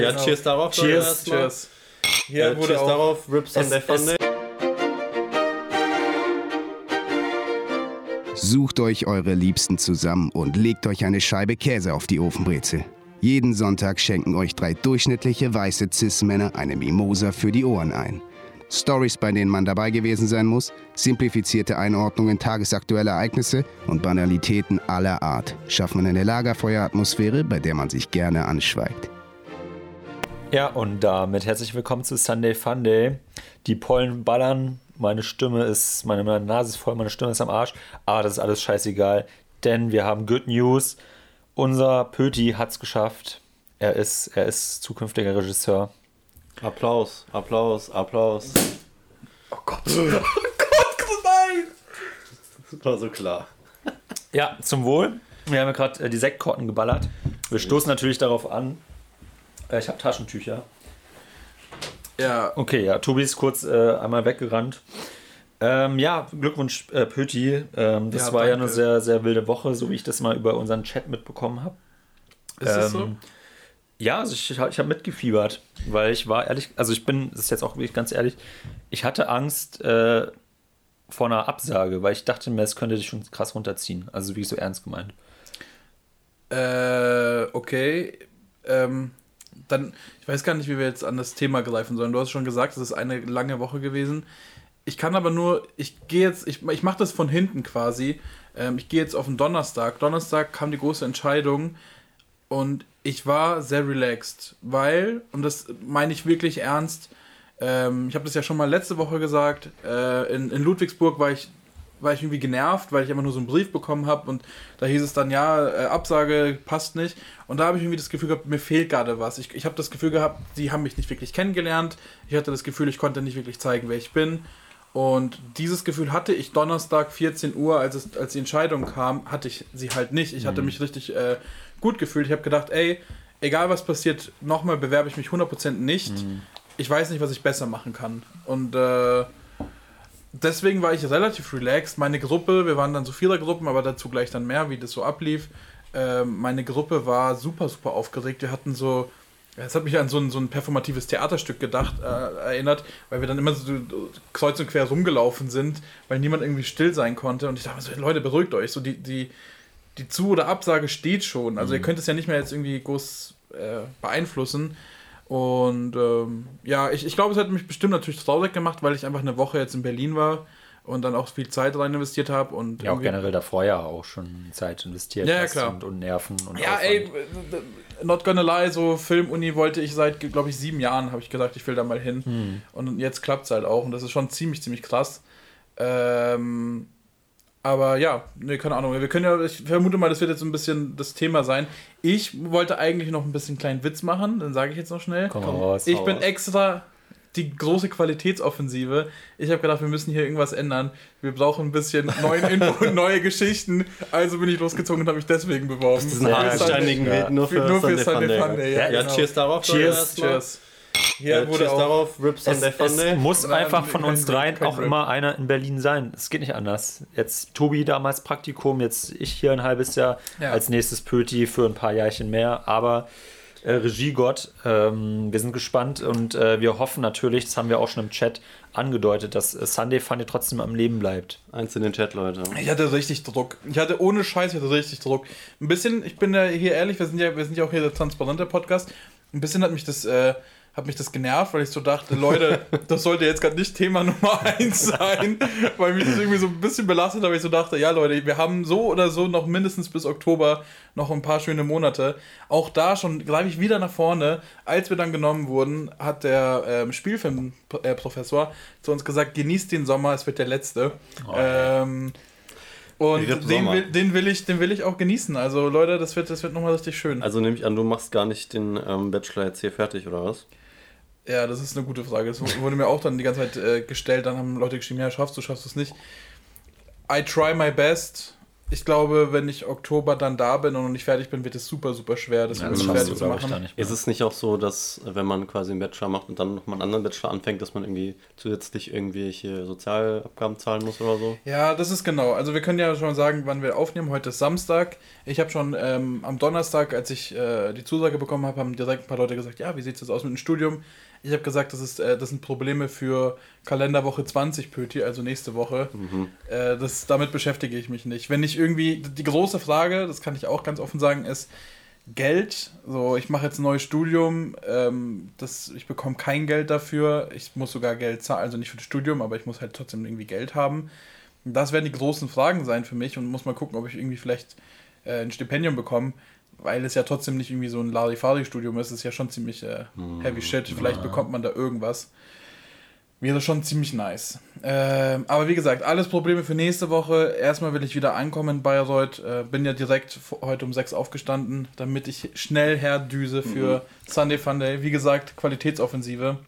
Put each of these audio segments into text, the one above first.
Ja, genau. cheers darauf. Cheers, cheers. Hier äh, wurde cheers auch darauf, Rip Sunday Funday. Sucht euch eure Liebsten zusammen und legt euch eine Scheibe Käse auf die Ofenbrezel. Jeden Sonntag schenken euch drei durchschnittliche weiße Cis-Männer eine Mimosa für die Ohren ein. Stories, bei denen man dabei gewesen sein muss, simplifizierte Einordnungen tagesaktueller Ereignisse und Banalitäten aller Art schaffen eine Lagerfeueratmosphäre, bei der man sich gerne anschweigt. Ja, und damit herzlich willkommen zu Sunday Funday. Die Pollen ballern, meine Stimme ist, meine, meine Nase ist voll, meine Stimme ist am Arsch, aber das ist alles scheißegal, denn wir haben Good News. Unser Pöti hat es geschafft. Er ist, er ist zukünftiger Regisseur. Applaus, Applaus, Applaus. Oh Gott. Oh Gott, nein! Das war so klar. Ja, zum Wohl. Wir haben ja gerade äh, die Sektkorten geballert. Wir stoßen natürlich darauf an, äh, ich habe Taschentücher. Ja. Okay, ja, Tobi ist kurz äh, einmal weggerannt. Ähm, ja, Glückwunsch, äh, Pöti. Ähm, das ja, war danke. ja eine sehr, sehr wilde Woche, so wie ich das mal über unseren Chat mitbekommen habe. Ist ähm, das so? Ja, also ich, ich habe mitgefiebert, weil ich war ehrlich, also ich bin, das ist jetzt auch wirklich ganz ehrlich, ich hatte Angst äh, vor einer Absage, weil ich dachte mir, es könnte dich schon krass runterziehen. Also wie so ernst gemeint. Äh, okay. Ähm, dann, ich weiß gar nicht, wie wir jetzt an das Thema greifen sollen. Du hast schon gesagt, es ist eine lange Woche gewesen. Ich kann aber nur, ich gehe jetzt, ich, ich mache das von hinten quasi. Ähm, ich gehe jetzt auf den Donnerstag. Donnerstag kam die große Entscheidung und ich war sehr relaxed, weil, und das meine ich wirklich ernst, ähm, ich habe das ja schon mal letzte Woche gesagt, äh, in, in Ludwigsburg war ich war ich irgendwie genervt, weil ich einfach nur so einen Brief bekommen habe und da hieß es dann, ja, äh, Absage passt nicht. Und da habe ich irgendwie das Gefühl gehabt, mir fehlt gerade was. Ich, ich habe das Gefühl gehabt, die haben mich nicht wirklich kennengelernt. Ich hatte das Gefühl, ich konnte nicht wirklich zeigen, wer ich bin. Und dieses Gefühl hatte ich Donnerstag 14 Uhr, als, es, als die Entscheidung kam, hatte ich sie halt nicht. Ich hatte mhm. mich richtig äh, gut gefühlt. Ich habe gedacht, ey, egal was passiert, nochmal bewerbe ich mich 100% nicht. Mhm. Ich weiß nicht, was ich besser machen kann. Und äh, deswegen war ich relativ relaxed. Meine Gruppe, wir waren dann so viele Gruppen, aber dazu gleich dann mehr, wie das so ablief. Ähm, meine Gruppe war super, super aufgeregt. Wir hatten so, es hat mich an so ein, so ein performatives Theaterstück gedacht, äh, erinnert, weil wir dann immer so kreuz und quer rumgelaufen sind, weil niemand irgendwie still sein konnte. Und ich dachte so, Leute, beruhigt euch. So die, die, die Zu- oder Absage steht schon. Also mhm. ihr könnt es ja nicht mehr jetzt irgendwie groß äh, beeinflussen. Und ähm, ja, ich, ich glaube, es hat mich bestimmt natürlich traurig gemacht, weil ich einfach eine Woche jetzt in Berlin war und dann auch viel Zeit rein investiert habe. Und ja, auch generell davor ja auch schon Zeit investiert ja, hast klar. Und, und Nerven und Ja, Aufwand. ey, not gonna lie, so Filmuni wollte ich seit, glaube ich, sieben Jahren, habe ich gesagt, ich will da mal hin. Hm. Und jetzt klappt es halt auch und das ist schon ziemlich, ziemlich krass. Ähm, aber ja, ne, keine Ahnung. Wir können ja, ich vermute mal, das wird jetzt ein bisschen das Thema sein. Ich wollte eigentlich noch ein bisschen einen kleinen Witz machen, dann sage ich jetzt noch schnell. Komm, raus, ich bin extra die große Qualitätsoffensive. Ich habe gedacht, wir müssen hier irgendwas ändern. Wir brauchen ein bisschen neuen Info und neue Geschichten. Also bin ich losgezogen und habe mich deswegen beworben. Das ist ein hartsteinigen Weg nur für, nur für Sunday Fun Day. Ja, ja, genau. cheers darauf. Cheers, cheers. Hier äh, wurde auch darauf, Rips es, es muss Nein, einfach von uns dreien auch Rip. immer einer in Berlin sein. Es geht nicht anders. Jetzt Tobi damals Praktikum, jetzt ich hier ein halbes Jahr, ja. als nächstes Pöti für ein paar Jahrchen mehr. Aber äh, Regiegott, ähm, wir sind gespannt und äh, wir hoffen natürlich, das haben wir auch schon im Chat angedeutet, dass äh, Sunday Funny trotzdem am Leben bleibt. Eins in den Chat, Leute. Ich hatte richtig Druck. Ich hatte ohne Scheiß, ich hatte richtig Druck. Ein bisschen, ich bin ja hier ehrlich, wir sind ja, wir sind ja auch hier der transparente Podcast. Ein bisschen hat mich das äh, hat mich das genervt, weil ich so dachte, Leute, das sollte jetzt gerade nicht Thema Nummer eins sein, weil mich das irgendwie so ein bisschen belastet, aber ich so dachte, ja Leute, wir haben so oder so noch mindestens bis Oktober noch ein paar schöne Monate. Auch da schon greife ich wieder nach vorne. Als wir dann genommen wurden, hat der ähm, Spielfilmprofessor zu uns gesagt, genießt den Sommer, es wird der letzte. Oh, ähm, und den will, den, will ich, den will ich auch genießen. Also Leute, das wird, das wird nochmal richtig schön. Also nehme ich an, du machst gar nicht den ähm, Bachelor jetzt hier fertig, oder was? Ja, das ist eine gute Frage. Das wurde mir auch dann die ganze Zeit äh, gestellt. Dann haben Leute geschrieben, ja, schaffst du, schaffst du es nicht. I try my best. Ich glaube, wenn ich Oktober dann da bin und noch nicht fertig bin, wird es super, super schwer, das, ja, das fertig zu machen. Ist es nicht auch so, dass wenn man quasi einen Bachelor macht und dann nochmal einen anderen Bachelor anfängt, dass man irgendwie zusätzlich irgendwelche Sozialabgaben zahlen muss oder so? Ja, das ist genau. Also wir können ja schon sagen, wann wir aufnehmen. Heute ist Samstag. Ich habe schon ähm, am Donnerstag, als ich äh, die Zusage bekommen habe, haben direkt ein paar Leute gesagt, ja, wie sieht es aus mit dem Studium? Ich habe gesagt, das, ist, äh, das sind Probleme für Kalenderwoche 20 Pöti, also nächste Woche. Mhm. Äh, das, damit beschäftige ich mich nicht. Wenn ich irgendwie, die große Frage, das kann ich auch ganz offen sagen, ist Geld. So, ich mache jetzt ein neues Studium, ähm, das, ich bekomme kein Geld dafür. Ich muss sogar Geld zahlen, also nicht für das Studium, aber ich muss halt trotzdem irgendwie Geld haben. Das werden die großen Fragen sein für mich und muss mal gucken, ob ich irgendwie vielleicht äh, ein Stipendium bekomme weil es ja trotzdem nicht irgendwie so ein Larifari-Studium ist, ist ja schon ziemlich äh, heavy shit. Vielleicht bekommt man da irgendwas. Wäre schon ziemlich nice. Ähm, aber wie gesagt, alles Probleme für nächste Woche. Erstmal will ich wieder ankommen in Bayreuth. Äh, bin ja direkt heute um 6 aufgestanden, damit ich schnell herdüse für mhm. Sunday Funday. Wie gesagt, Qualitätsoffensive.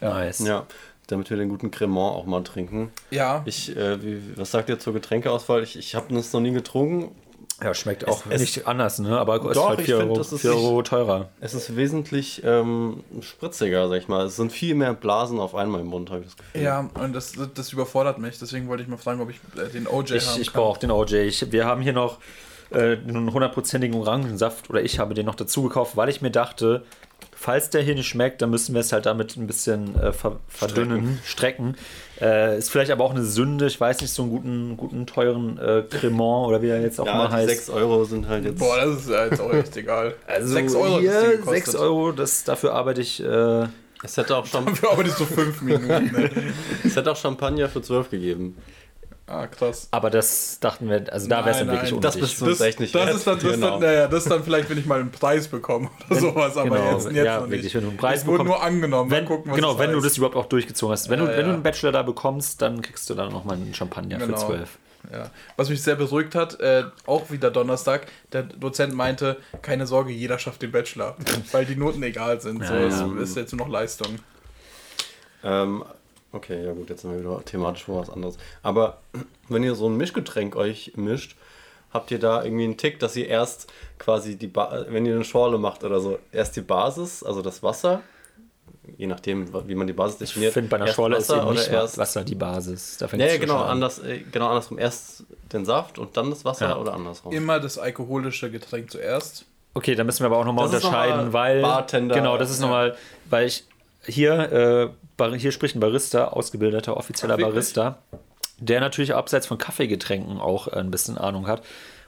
Ja. Nice. Ja, damit wir den guten Cremant auch mal trinken. Ja. Ich, äh, wie, was sagt ihr zur Getränkeauswahl? Ich, ich habe das noch nie getrunken. Ja, schmeckt auch es, nicht anders, ne? aber es ist halt 4 Euro, find, 4 Euro teurer. Es ist wesentlich ähm, spritziger, sag ich mal. Es sind viel mehr Blasen auf einmal im Mund, habe ich das Gefühl. Ja, und das, das überfordert mich. Deswegen wollte ich mal fragen, ob ich äh, den OJ ich, haben Ich brauche den OJ. Ich, wir haben hier noch äh, einen hundertprozentigen Orangensaft oder ich habe den noch dazu gekauft, weil ich mir dachte, falls der hier nicht schmeckt, dann müssen wir es halt damit ein bisschen äh, ver verdünnen, strecken. strecken. Äh, ist vielleicht aber auch eine Sünde, ich weiß nicht, so einen guten, guten teuren äh, Cremant oder wie er jetzt auch ja, mal heißt. 6 Euro sind halt jetzt. Boah, das ist jetzt auch echt egal. Also 6 Euro, hier, 6 Euro, das, dafür arbeite ich. Äh, es hätte auch schon. Dafür arbeite ich so 5 Minuten. Ne? es hätte auch Champagner für 12 gegeben. Ah, krass. Aber das dachten wir, also da wäre es dann wirklich unnötig. Das bist du das, echt nicht das ist dann, das, genau. dann, naja, das ist dann vielleicht, wenn ich mal einen Preis bekomme oder sowas, aber genau, jetzt, jetzt ja, noch wirklich, nicht. wenn du einen Preis bekommst. nur angenommen, wenn, gucken, genau, wenn heißt. du das überhaupt auch durchgezogen hast. Wenn, ja, du, wenn ja. du einen Bachelor da bekommst, dann kriegst du dann nochmal einen Champagner genau. für 12. Ja. Was mich sehr beruhigt hat, äh, auch wieder Donnerstag, der Dozent meinte, keine Sorge, jeder schafft den Bachelor, weil die Noten egal sind. Ja, so, ja. ist jetzt nur noch Leistung. Ähm, Okay, ja gut, jetzt sind wir wieder thematisch vor was anderes. Aber wenn ihr so ein Mischgetränk euch mischt, habt ihr da irgendwie einen Tick, dass ihr erst quasi die, ba wenn ihr eine Schorle macht oder so, erst die Basis, also das Wasser, je nachdem, wie man die Basis definiert. Ich finde, bei einer Schorle ist eben nicht erst Wasser die Basis. Da ja, ja genau, anders, äh, genau andersrum. Erst den Saft und dann das Wasser ja. oder andersrum. Immer das alkoholische Getränk zuerst. Okay, da müssen wir aber auch nochmal unterscheiden, noch mal weil. Bartender. Genau, das ist ja. nochmal, weil ich hier äh, hier spricht ein Barista, ausgebildeter offizieller Ach, Barista, der natürlich abseits von Kaffeegetränken auch ein bisschen Ahnung hat.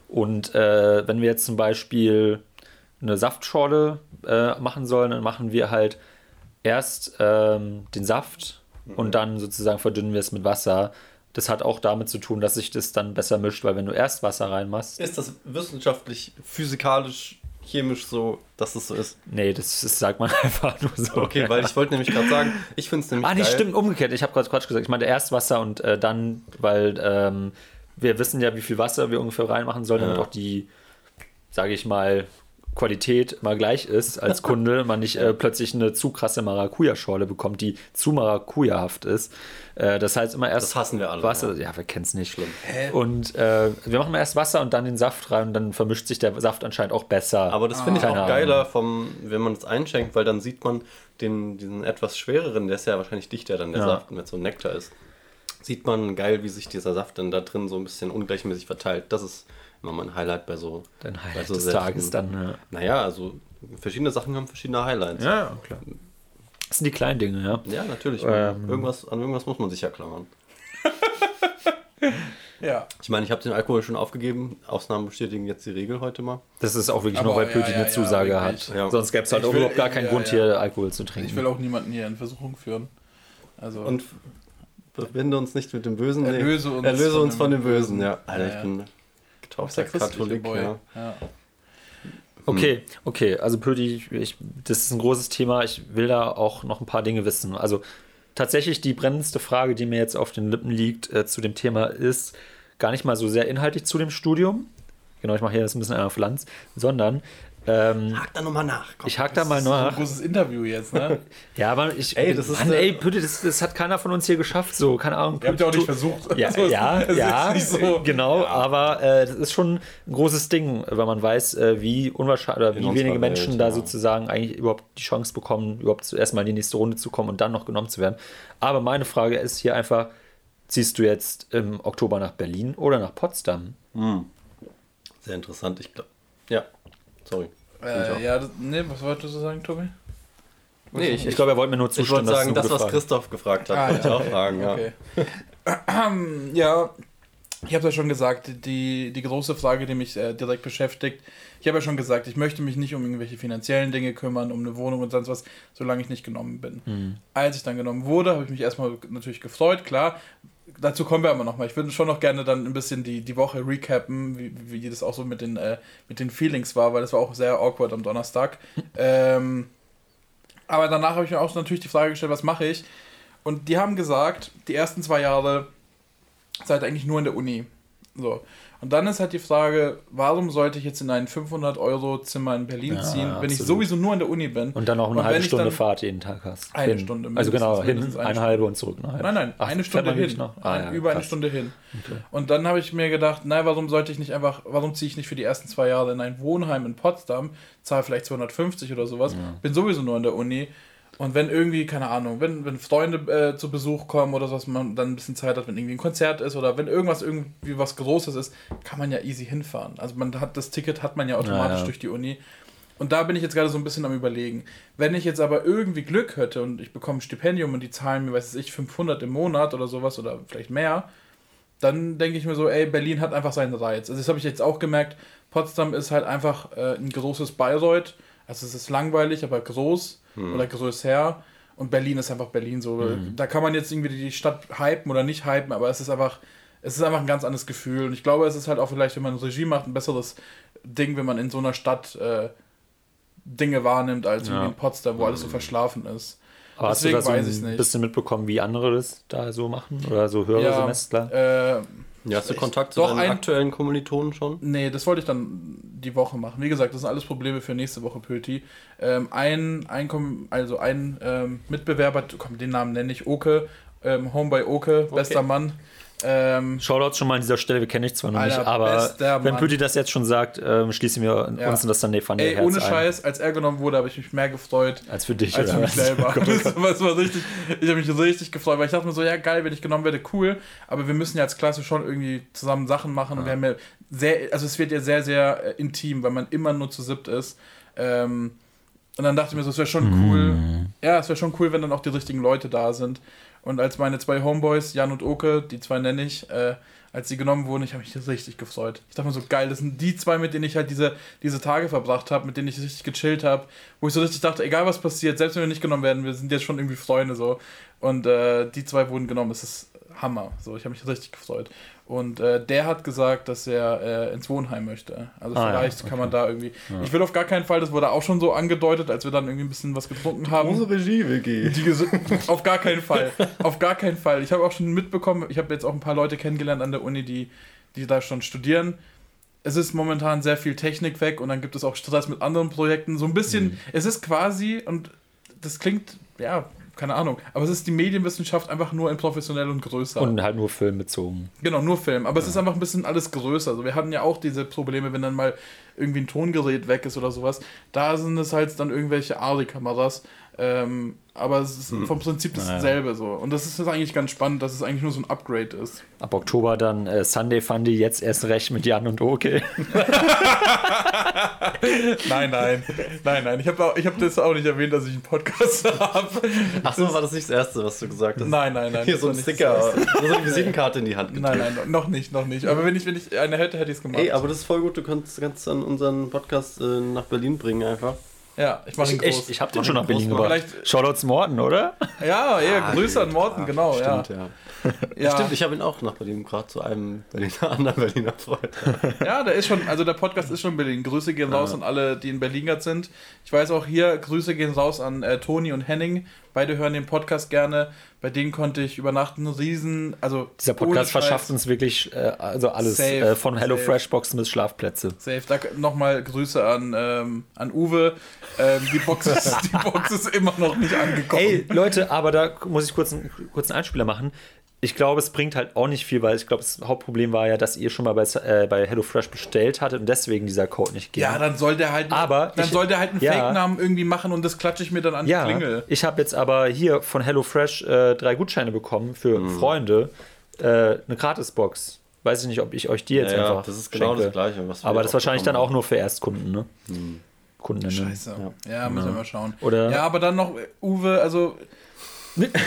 Und äh, wenn wir jetzt zum Beispiel eine Saftschorle äh, machen sollen, dann machen wir halt erst ähm, den Saft mhm. und dann sozusagen verdünnen wir es mit Wasser. Das hat auch damit zu tun, dass sich das dann besser mischt, weil wenn du erst Wasser reinmachst. Ist das wissenschaftlich, physikalisch chemisch so, dass es so ist. Nee, das, das sagt man einfach nur so. Okay, weil ich wollte nämlich gerade sagen, ich finde es nämlich. Ah, nee, geil. stimmt, umgekehrt. Ich habe gerade Quatsch gesagt. Ich meinte erst Wasser und äh, dann, weil ähm, wir wissen ja, wie viel Wasser wir ungefähr reinmachen sollen, ja. damit auch die, sage ich mal, Qualität immer gleich ist als Kunde, man nicht äh, plötzlich eine zu krasse Maracuja-Schorle bekommt, die zu Maracuja-haft ist. Äh, das heißt immer erst. Das hassen wir alle. Wasser, ja, ja wir kennen es nicht. Schlimm. Hä? Und äh, wir machen erst Wasser und dann den Saft rein und dann vermischt sich der Saft anscheinend auch besser. Aber das finde ich auch geiler, vom, wenn man es einschenkt, weil dann sieht man den, diesen etwas schwereren, der ist ja wahrscheinlich dichter dann der ja. Saft, wenn es so ein Nektar ist. Sieht man geil, wie sich dieser Saft dann da drin so ein bisschen ungleichmäßig verteilt. Das ist immer mein Highlight bei so. Dein Highlight so des Tages dann, ja. Naja, also verschiedene Sachen haben verschiedene Highlights. Ja, ja klar. Das sind die kleinen Dinge, ja. Ja, natürlich. Ähm, irgendwas, an irgendwas muss man sich ja klammern. ja. Ich meine, ich habe den Alkohol schon aufgegeben. Ausnahmen bestätigen jetzt die Regel heute mal. Das ist auch wirklich Aber nur, weil Pöti ja, ja, eine Zusage ja, hat. Sonst gäbe es halt will, überhaupt gar keinen Grund, hier Alkohol zu trinken. Ich will auch niemanden hier in Versuchung führen. Also Und verbinde uns nicht mit dem Bösen. Erlöse uns, Erlöse uns von, dem Bösen. Ja, Alter, ich bin getaufter Katholik. Ja. ja. Okay, okay, also Pödi, ich, das ist ein großes Thema. Ich will da auch noch ein paar Dinge wissen. Also tatsächlich die brennendste Frage, die mir jetzt auf den Lippen liegt äh, zu dem Thema, ist gar nicht mal so sehr inhaltlich zu dem Studium. Genau, ich mache hier das ein bisschen auf Lanz, sondern Ähm, hak da nochmal nach. Komm, ich hak da mal nach. ein großes Interview jetzt, ne? ja, aber ich. Ey, das ist. Mann, ey, bitte, das, das, hat keiner von uns hier geschafft, so, keine Ahnung. Ihr habt ja auch nicht versucht. Ja, also, ja, ja so. genau, ja. aber äh, das ist schon ein großes Ding, weil man weiß, äh, wie unwahrscheinlich oder wie wenige Menschen Welt, da ja. sozusagen eigentlich überhaupt die Chance bekommen, überhaupt zuerst mal in die nächste Runde zu kommen und dann noch genommen zu werden. Aber meine Frage ist hier einfach: Ziehst du jetzt im Oktober nach Berlin oder nach Potsdam? Hm. Sehr interessant. Ich glaube, ja, sorry. Äh, ja, das, nee, was wolltest du sagen, Tobi? Nee, ich, ich glaube, er wollte mir nur zustimmen. Ich wollte sagen, das, was Christoph gefragt hat, ah, wollte ja, ich auch fragen. Okay. Ja, ja ich habe ja schon gesagt, die, die große Frage, die mich äh, direkt beschäftigt, ich habe ja schon gesagt, ich möchte mich nicht um irgendwelche finanziellen Dinge kümmern, um eine Wohnung und sonst was, solange ich nicht genommen bin. Mhm. Als ich dann genommen wurde, habe ich mich erstmal natürlich gefreut, klar. Dazu kommen wir aber nochmal. Ich würde schon noch gerne dann ein bisschen die, die Woche recappen, wie, wie das auch so mit den, äh, mit den Feelings war, weil das war auch sehr awkward am Donnerstag. ähm, aber danach habe ich mir auch natürlich die Frage gestellt, was mache ich? Und die haben gesagt, die ersten zwei Jahre seid eigentlich nur in der Uni. So. Und dann ist halt die Frage, warum sollte ich jetzt in ein 500-Euro-Zimmer in Berlin ja, ziehen, wenn absolut. ich sowieso nur an der Uni bin? Und dann noch eine und halbe Stunde Fahrt jeden Tag hast. Eine hin. Stunde. Also genau, hin, eine, eine halbe und zurück. Eine Nein, nein, Ach, eine Stunde hin. Noch? Ah, ja, über krass. eine Stunde hin. Okay. Und dann habe ich mir gedacht, nein, warum sollte ich nicht einfach, warum ziehe ich nicht für die ersten zwei Jahre in ein Wohnheim in Potsdam, zahle vielleicht 250 oder sowas, ja. bin sowieso nur an der Uni und wenn irgendwie, keine Ahnung, wenn, wenn Freunde äh, zu Besuch kommen oder so, dass man dann ein bisschen Zeit hat, wenn irgendwie ein Konzert ist oder wenn irgendwas irgendwie was Großes ist, kann man ja easy hinfahren. Also man hat das Ticket hat man ja automatisch ja, ja. durch die Uni. Und da bin ich jetzt gerade so ein bisschen am überlegen. Wenn ich jetzt aber irgendwie Glück hätte und ich bekomme ein Stipendium und die zahlen mir, weiß ich, 500 im Monat oder sowas oder vielleicht mehr, dann denke ich mir so, ey, Berlin hat einfach seinen Reiz. Also das habe ich jetzt auch gemerkt, Potsdam ist halt einfach äh, ein großes Bayreuth. Also es ist langweilig, aber groß hm. oder größer. Und Berlin ist einfach Berlin so. Hm. Da kann man jetzt irgendwie die Stadt hypen oder nicht hypen, aber es ist einfach, es ist einfach ein ganz anderes Gefühl. Und ich glaube, es ist halt auch vielleicht, wenn man Regie macht, ein besseres Ding, wenn man in so einer Stadt äh, Dinge wahrnimmt, als ja. in Potsdam, wo alles so hm. verschlafen ist. Aber Deswegen hast du da so ein bisschen mitbekommen, wie andere das da so machen? Oder so höhere ja, Semester? Äh, ja, hast du Kontakt zu deinen ein, aktuellen Kommilitonen schon? Nee, das wollte ich dann die Woche machen. Wie gesagt, das sind alles Probleme für nächste Woche, Pöti. Ähm, ein, ein, also ein ähm, Mitbewerber, komm, den Namen nenne ich, Oke, ähm, Home by Oke, okay. bester Mann, ähm, Shoutouts schon mal an dieser Stelle, wir kennen dich zwar noch nicht, aber wenn Pütti das jetzt schon sagt, ähm, schließen wir ja. uns das dann nee, von Ey, ohne Herz Scheiß, ein. als er genommen wurde, habe ich mich mehr gefreut. Als für dich, Als oder? für mich selber. das war richtig, ich habe mich richtig gefreut, weil ich dachte mir so, ja geil, wenn ich genommen werde, cool, aber wir müssen ja als Klasse schon irgendwie zusammen Sachen machen. Ja. Wir haben ja sehr, also es wird ja sehr, sehr äh, intim, weil man immer nur zu siebt ist. Ähm, und dann dachte ich mir so, es wäre schon cool. Mm. Ja, es wäre schon cool, wenn dann auch die richtigen Leute da sind. Und als meine zwei Homeboys, Jan und Oke, die zwei nenne ich, äh, als sie genommen wurden, ich habe mich richtig gefreut. Ich dachte mir so, geil, das sind die zwei, mit denen ich halt diese, diese Tage verbracht habe, mit denen ich richtig gechillt habe, wo ich so richtig dachte, egal was passiert, selbst wenn wir nicht genommen werden, wir sind jetzt schon irgendwie Freunde so. Und äh, die zwei wurden genommen, es ist Hammer. So, ich habe mich richtig gefreut. Und äh, der hat gesagt, dass er äh, ins Wohnheim möchte. Also ah, vielleicht ja, okay. kann man da irgendwie. Ja. Ich will auf gar keinen Fall, das wurde auch schon so angedeutet, als wir dann irgendwie ein bisschen was getrunken haben. Unsere Regie WG. auf gar keinen Fall. auf gar keinen Fall. Ich habe auch schon mitbekommen, ich habe jetzt auch ein paar Leute kennengelernt an der Uni, die, die da schon studieren. Es ist momentan sehr viel Technik weg und dann gibt es auch Stress mit anderen Projekten. So ein bisschen, mhm. es ist quasi, und das klingt, ja, keine Ahnung. Aber es ist die Medienwissenschaft einfach nur in professionell und größer. Und halt nur Film bezogen. Genau, nur Film. Aber ja. es ist einfach ein bisschen alles größer. Also wir hatten ja auch diese Probleme, wenn dann mal irgendwie ein Tongerät weg ist oder sowas. Da sind es halt dann irgendwelche ARRI-Kameras. Ähm, aber es ist hm. vom Prinzip dasselbe naja. so. Und das ist eigentlich ganz spannend, dass es eigentlich nur so ein Upgrade ist. Ab Oktober dann äh, Sunday Fundy, jetzt erst recht mit Jan und Oke. nein, nein. Nein, nein. Ich habe hab das auch nicht erwähnt, dass ich einen Podcast habe. Achso, war das nicht das Erste, was du gesagt hast? Nein, nein, nein. Hier so ein Sticker, so eine Visitenkarte in die Hand gedrückt. Nein, nein, noch nicht, noch nicht. Aber wenn ich, wenn ich eine hätte, hätte ich es gemacht. Ey, aber das ist voll gut. Du kannst, kannst dann unseren Podcast äh, nach Berlin bringen einfach. Ja, ich mache ihn groß. Ich, ich habe den schon nach Berlin gebracht. Shoutouts Morten, oder? Ja, ja, ah, Grüße an Morten, genau. Stimmt, ja. ja. ja. Stimmt, ich habe ihn auch nach Berlin gebracht, zu einem Berliner, anderen Berliner Freund. ja, der ist schon, also der Podcast ist schon in Berlin. Grüße gehen raus an alle, die in Berlin gerade sind. Ich weiß auch hier, Grüße gehen raus an äh, Toni und Henning. Beide hören den Podcast gerne. Bei denen konnte ich übernachten, riesen, also dieser Podcast verschafft uns wirklich äh, also alles safe, äh, von Hello Fresh Boxen bis Schlafplätze. Safe. Da nochmal Grüße an, ähm, an Uwe. Ähm, die, Box ist, die Box ist immer noch nicht angekommen. Ey Leute, aber da muss ich kurz einen kurzen Einspieler machen ich glaube, es bringt halt auch nicht viel, weil ich glaube, das Hauptproblem war ja, dass ihr schon mal bei, äh, bei HelloFresh bestellt hattet und deswegen dieser Code nicht geht. Ja, dann soll der halt, aber dann ich, soll der halt einen ja, Fake-Namen irgendwie machen und das klatsche ich mir dann an ja, die Klingel. Ich habe jetzt aber hier von HelloFresh äh, drei Gutscheine bekommen für mhm. Freunde, äh, eine Gratisbox. Weiß ich nicht, ob ich euch die jetzt ja, einfach. Das ist genau schenke. das Gleiche. aber das ist wahrscheinlich dann auch nur für Erstkunden, ne? Mhm. Kundinnen. Scheiße. Ja, ja müssen wir mal schauen. Oder ja, aber dann noch, Uwe, also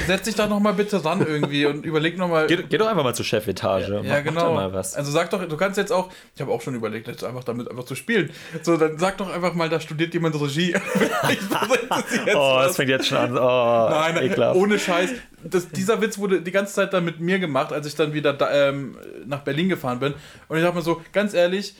Setz dich doch noch mal bitte ran irgendwie und überleg noch mal. Geh, geh doch einfach mal zur Chefetage. Ja, ja genau. Also sag doch, du kannst jetzt auch, ich habe auch schon überlegt, jetzt einfach damit einfach zu spielen. So, dann sag doch einfach mal, da studiert jemand Regie. oh, das fängt jetzt schon an. Oh, nein, nein ekelhaft. ohne Scheiß. Das, dieser Witz wurde die ganze Zeit dann mit mir gemacht, als ich dann wieder da, ähm, nach Berlin gefahren bin. Und ich dachte mir so, ganz ehrlich,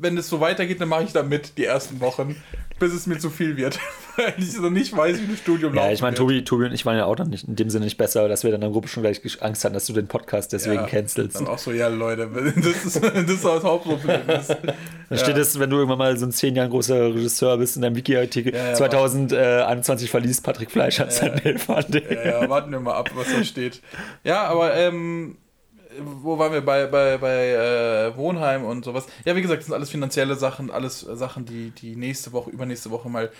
wenn es so weitergeht, dann mache ich da mit die ersten Wochen bis es mir zu viel wird. Weil ich so nicht weiß, wie das Studium läuft. Ja, ich meine, Tobi, Tobi und ich waren ja auch dann nicht in dem Sinne nicht besser, dass wir dann in der Gruppe schon gleich Angst hatten, dass du den Podcast deswegen ja, cancelst. Dann auch so, ja, Leute, das ist das, ist das Hauptproblem. Das, dann ja. steht es, wenn du irgendwann mal so ein zehn Jahre großer Regisseur bist in deinem Wiki-Artikel, ja, 2021 verließ Patrick Fleischer ja, sein ja, ja, warten wir mal ab, was da steht. Ja, aber ähm, wo waren wir bei, bei, bei äh, Wohnheim und sowas? Ja, wie gesagt, das sind alles finanzielle Sachen, alles Sachen, die, die nächste Woche, übernächste Woche mal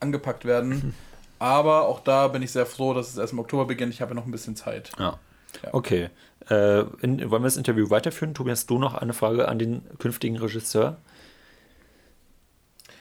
angepackt werden. Aber auch da bin ich sehr froh, dass es erst im Oktober beginnt. Ich habe noch ein bisschen Zeit. Ja. ja. Okay. Äh, in, wollen wir das Interview weiterführen? Tobias, hast du noch eine Frage an den künftigen Regisseur?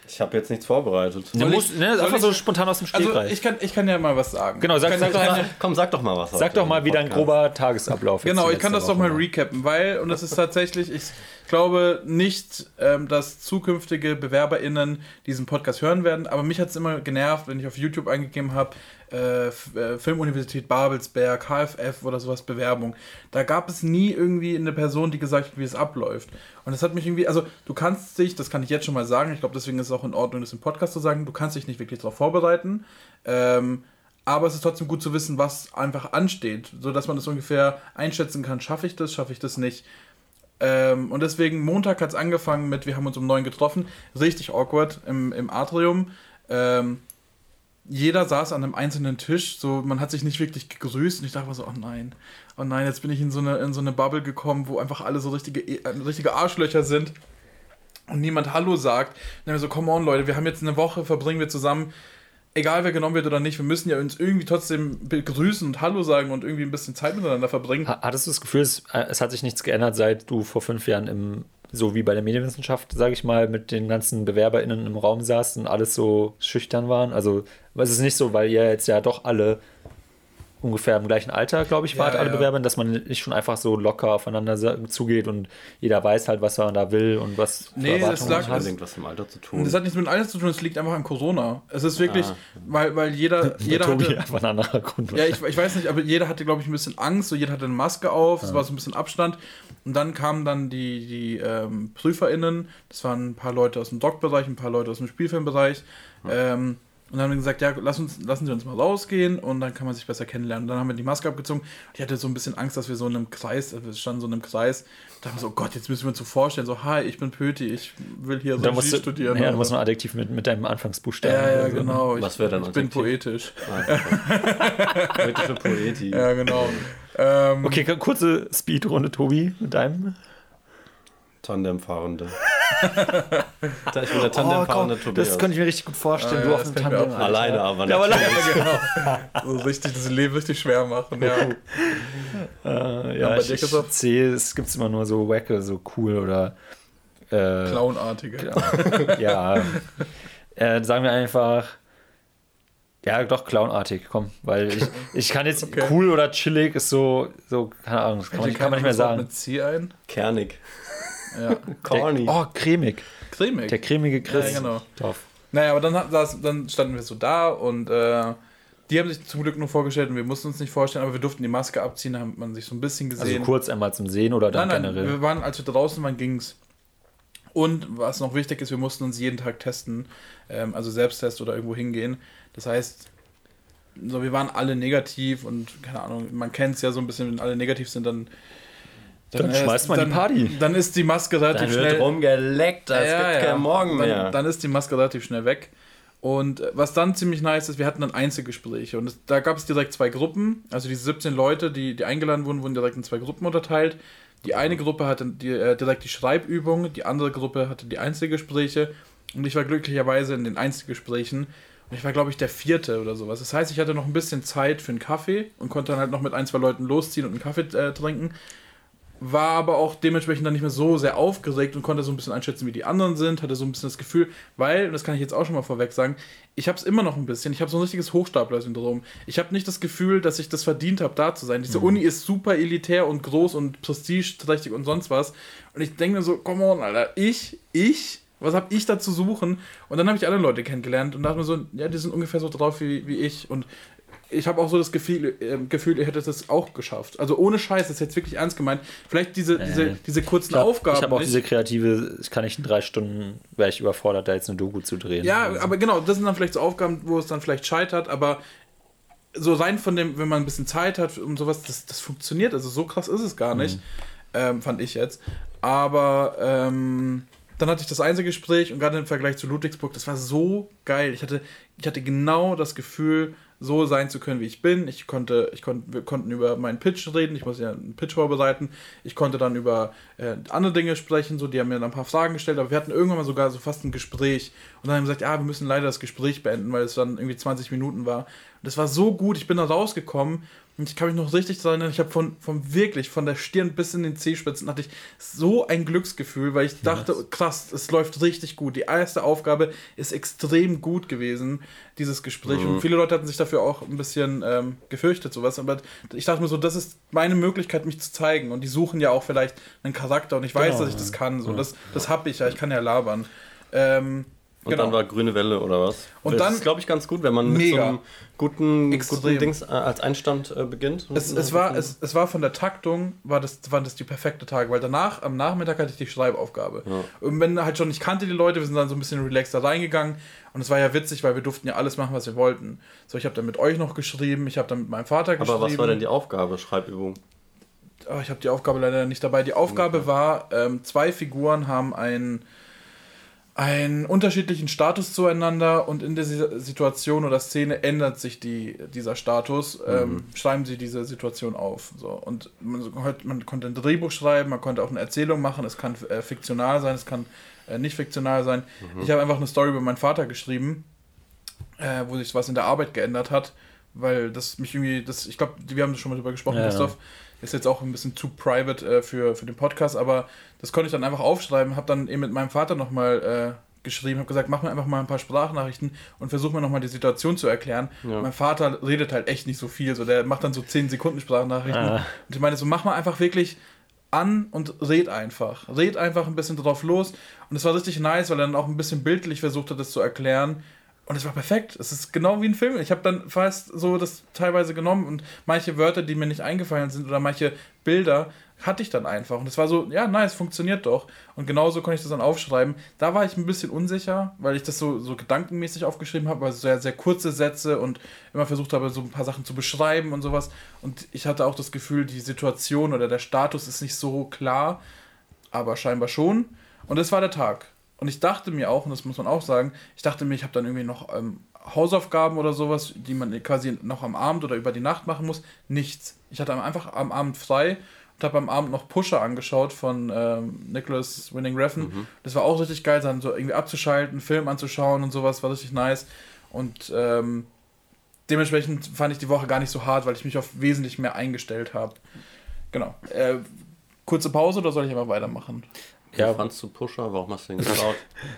Ich habe jetzt nichts vorbereitet. Du musst, ne, einfach ich, so spontan aus dem Stegreif. Also ich kann, ich kann ja mal was sagen. Genau, sag, sag doch mal, komm, sag doch mal was. Sag doch mal, wie dein grober Tagesablauf ist. Genau, ich kann das doch mal recappen, weil, und das ist tatsächlich, ich glaube nicht, ähm, dass zukünftige BewerberInnen diesen Podcast hören werden, aber mich hat es immer genervt, wenn ich auf YouTube eingegeben habe, äh, äh, Filmuniversität Babelsberg, KFF oder sowas Bewerbung. Da gab es nie irgendwie eine Person, die gesagt hat, wie es abläuft. Und das hat mich irgendwie, also du kannst dich, das kann ich jetzt schon mal sagen, ich glaube, deswegen ist es auch in Ordnung, das im Podcast zu sagen, du kannst dich nicht wirklich darauf vorbereiten. Ähm, aber es ist trotzdem gut zu wissen, was einfach ansteht, sodass man das ungefähr einschätzen kann, schaffe ich das, schaffe ich das nicht. Ähm, und deswegen, Montag hat es angefangen mit, wir haben uns um neun getroffen, richtig awkward im, im Atrium. Ähm, jeder saß an einem einzelnen Tisch, so man hat sich nicht wirklich gegrüßt und ich dachte mir so, oh nein, oh nein, jetzt bin ich in so eine, in so eine Bubble gekommen, wo einfach alle so richtige, äh, richtige Arschlöcher sind und niemand Hallo sagt. Und dann so, come on Leute, wir haben jetzt eine Woche, verbringen wir zusammen, egal wer genommen wird oder nicht, wir müssen ja uns irgendwie trotzdem begrüßen und Hallo sagen und irgendwie ein bisschen Zeit miteinander verbringen. Hattest du das Gefühl, es, äh, es hat sich nichts geändert, seit du vor fünf Jahren im so wie bei der Medienwissenschaft, sage ich mal, mit den ganzen BewerberInnen im Raum saßen und alles so schüchtern waren. Also es ist nicht so, weil ihr jetzt ja doch alle ungefähr im gleichen Alter, glaube ich, wart ja, alle ja. Bewerber, dass man nicht schon einfach so locker aufeinander zugeht und jeder weiß halt, was er da will und was nee, das lag, hat. Das, was im Alter zu tun. Das hat nichts mit dem Alter zu tun, es liegt einfach an Corona. Es ist wirklich, ah. weil, weil jeder, jeder Tobi hatte, einfach ein anderer Grund. Ja, ich, ich weiß nicht, aber jeder hatte, glaube ich, ein bisschen Angst, so jeder hatte eine Maske auf, ja. es war so ein bisschen Abstand und dann kamen dann die, die ähm, PrüferInnen, das waren ein paar Leute aus dem Doc-Bereich, ein paar Leute aus dem Spielfilmbereich, ähm, und dann haben wir gesagt, ja, lass uns, lassen Sie uns mal rausgehen und dann kann man sich besser kennenlernen. Und dann haben wir die Maske abgezogen. Ich hatte so ein bisschen Angst, dass wir so in einem Kreis, wir standen so in einem Kreis. Da haben wir so, oh Gott, jetzt müssen wir uns so vorstellen, so, hi, ich bin Pöti, ich will hier so musst studieren. Ja, du musst ein Adjektiv mit, mit deinem Anfangsbuchstaben. Ja, ja, genau. Was wäre dann Ich bin poetisch. Ah, Poetische Poeti. Ja, genau. Ähm, okay, kurze Speedrunde, Tobi, mit deinem. Tandemfahrende. da ich bin der Tandemfahrende oh, Tobias. Das könnte ich mir richtig gut vorstellen. Ah, du auf dem Tandem. Alleine, aber ja, alleine, genau. so richtig das Leben richtig schwer machen, ja. äh, ja, ich, ich sehe, es gibt immer nur so Wacke, so cool oder äh, Clownartige. ja. Äh, sagen wir einfach. Ja, doch, clownartig, komm, weil ich, ich kann jetzt okay. cool oder chillig ist so, so keine Ahnung, das kann, man, kann man nicht mehr sagen. Mit C ein? Kernig. Ja. Corny. oh, cremig. Cremig. Der cremige Chris. Ja, genau. Toff. Naja, aber dann, dann standen wir so da und äh, die haben sich zum Glück nur vorgestellt und wir mussten uns nicht vorstellen, aber wir durften die Maske abziehen, da hat man sich so ein bisschen also gesehen. Also kurz einmal zum Sehen oder dann nein, nein, generell? Wir waren, als wir draußen waren, ging es. Und was noch wichtig ist, wir mussten uns jeden Tag testen, ähm, also Selbsttest oder irgendwo hingehen. Das heißt, so, wir waren alle negativ und keine Ahnung, man kennt es ja so ein bisschen, wenn alle negativ sind, dann. Dann, dann schmeißt man dann, die Party. Dann ist die Maske relativ dann schnell. Wird rumgeleckt, es ja, gibt ja. keinen Morgen mehr. Dann, dann ist die Maske relativ schnell weg. Und äh, was dann ziemlich nice ist, wir hatten dann Einzelgespräche. Und es, da gab es direkt zwei Gruppen. Also diese 17 Leute, die, die eingeladen wurden, wurden direkt in zwei Gruppen unterteilt. Die eine Gruppe hatte die, äh, direkt die Schreibübung, die andere Gruppe hatte die Einzelgespräche. Und ich war glücklicherweise in den Einzelgesprächen. Und ich war, glaube ich, der vierte oder sowas. Das heißt, ich hatte noch ein bisschen Zeit für einen Kaffee und konnte dann halt noch mit ein, zwei Leuten losziehen und einen Kaffee äh, trinken war aber auch dementsprechend dann nicht mehr so sehr aufgeregt und konnte so ein bisschen einschätzen, wie die anderen sind, hatte so ein bisschen das Gefühl, weil, und das kann ich jetzt auch schon mal vorweg sagen, ich habe es immer noch ein bisschen, ich habe so ein richtiges Hochstapler-Syndrom. Ich habe nicht das Gefühl, dass ich das verdient habe, da zu sein. Diese mhm. Uni ist super elitär und groß und prestigeträchtig und sonst was. Und ich denke mir so, come on, Alter, ich, ich, was habe ich da zu suchen? Und dann habe ich alle Leute kennengelernt und dachte mir so, ja, die sind ungefähr so drauf wie, wie ich. Und ich habe auch so das Gefühl, äh, Gefühl, ihr hättet es auch geschafft. Also ohne Scheiß, das ist jetzt wirklich ernst gemeint. Vielleicht diese, äh, diese, diese kurzen ich glaub, Aufgaben. Ich habe auch diese kreative, ich kann nicht in drei Stunden, wäre ich überfordert, da jetzt eine Doku zu drehen. Ja, also. aber genau, das sind dann vielleicht so Aufgaben, wo es dann vielleicht scheitert, aber so rein von dem, wenn man ein bisschen Zeit hat und sowas, das, das funktioniert. Also so krass ist es gar nicht, mhm. ähm, fand ich jetzt. Aber ähm, dann hatte ich das Einzelgespräch und gerade im Vergleich zu Ludwigsburg, das war so geil. Ich hatte, ich hatte genau das Gefühl, so sein zu können, wie ich bin. Ich konnte, ich konnte, wir konnten über meinen Pitch reden, ich muss ja einen Pitch vorbereiten. Ich konnte dann über äh, andere Dinge sprechen, so, die haben mir dann ein paar Fragen gestellt, aber wir hatten irgendwann mal sogar so fast ein Gespräch. Und dann haben wir gesagt, ja, wir müssen leider das Gespräch beenden, weil es dann irgendwie 20 Minuten war. Das war so gut, ich bin da rausgekommen und ich kann mich noch richtig daran erinnern, ich habe von, von wirklich, von der Stirn bis in den Zehspitzen hatte ich so ein Glücksgefühl, weil ich dachte, krass, es läuft richtig gut. Die erste Aufgabe ist extrem gut gewesen, dieses Gespräch. Mhm. Und viele Leute hatten sich dafür auch ein bisschen ähm, gefürchtet, sowas. Aber ich dachte mir so, das ist meine Möglichkeit, mich zu zeigen. Und die suchen ja auch vielleicht einen Charakter und ich weiß, genau, dass ich das kann. So, ja. Das, das habe ich ja, ich kann ja labern. Ähm, und genau. dann war grüne Welle oder was? Und das dann ist, glaube ich, ganz gut, wenn man mega. mit so einem guten, guten Dings äh, als Einstand äh, beginnt. Es, es, war, es, es war von der Taktung, war das, waren das die perfekte Tage, weil danach, am Nachmittag hatte ich die Schreibaufgabe. Ja. Und wenn halt schon, ich kannte die Leute, wir sind dann so ein bisschen relaxter reingegangen und es war ja witzig, weil wir durften ja alles machen, was wir wollten. So, ich habe dann mit euch noch geschrieben, ich habe dann mit meinem Vater geschrieben. Aber was war denn die Aufgabe, Schreibübung? Oh, ich habe die Aufgabe leider nicht dabei. Die Aufgabe okay. war, ähm, zwei Figuren haben ein einen unterschiedlichen Status zueinander und in dieser Situation oder Szene ändert sich die, dieser Status. Mhm. Ähm, schreiben Sie diese Situation auf. So. Und man, man, konnte ein Drehbuch schreiben, man konnte auch eine Erzählung machen, es kann äh, fiktional sein, es kann äh, nicht fiktional sein. Mhm. Ich habe einfach eine Story über meinen Vater geschrieben, äh, wo sich was in der Arbeit geändert hat, weil das mich irgendwie, das, ich glaube, wir haben schon mal drüber gesprochen, ja, Christoph. Ist jetzt auch ein bisschen zu private äh, für, für den Podcast, aber das konnte ich dann einfach aufschreiben, habe dann eben mit meinem Vater nochmal äh, geschrieben, habe gesagt, mach mir einfach mal ein paar Sprachnachrichten und versuch mir nochmal die Situation zu erklären. Ja. Mein Vater redet halt echt nicht so viel, so der macht dann so 10 Sekunden Sprachnachrichten. Ah. Und ich meine, so mach mal einfach wirklich an und red einfach. Red einfach ein bisschen drauf los. Und es war richtig nice, weil er dann auch ein bisschen bildlich versucht hat, das zu erklären. Und es war perfekt. Es ist genau wie ein Film. Ich habe dann fast so das teilweise genommen und manche Wörter, die mir nicht eingefallen sind oder manche Bilder, hatte ich dann einfach. Und es war so, ja, nice, funktioniert doch. Und genauso konnte ich das dann aufschreiben. Da war ich ein bisschen unsicher, weil ich das so, so gedankenmäßig aufgeschrieben habe, also sehr, sehr kurze Sätze und immer versucht habe, so ein paar Sachen zu beschreiben und sowas. Und ich hatte auch das Gefühl, die Situation oder der Status ist nicht so klar, aber scheinbar schon. Und es war der Tag. Und ich dachte mir auch, und das muss man auch sagen, ich dachte mir, ich habe dann irgendwie noch ähm, Hausaufgaben oder sowas, die man quasi noch am Abend oder über die Nacht machen muss. Nichts. Ich hatte einfach am Abend frei und habe am Abend noch Pusher angeschaut von ähm, Nicholas Winning Refn. Mhm. Das war auch richtig geil, dann so irgendwie abzuschalten, Film anzuschauen und sowas, war richtig nice. Und ähm, dementsprechend fand ich die Woche gar nicht so hart, weil ich mich auf wesentlich mehr eingestellt habe. Genau. Äh, kurze Pause oder soll ich einfach weitermachen? Ja. Wie fandst du Pusher? Warum hast du den geschaut?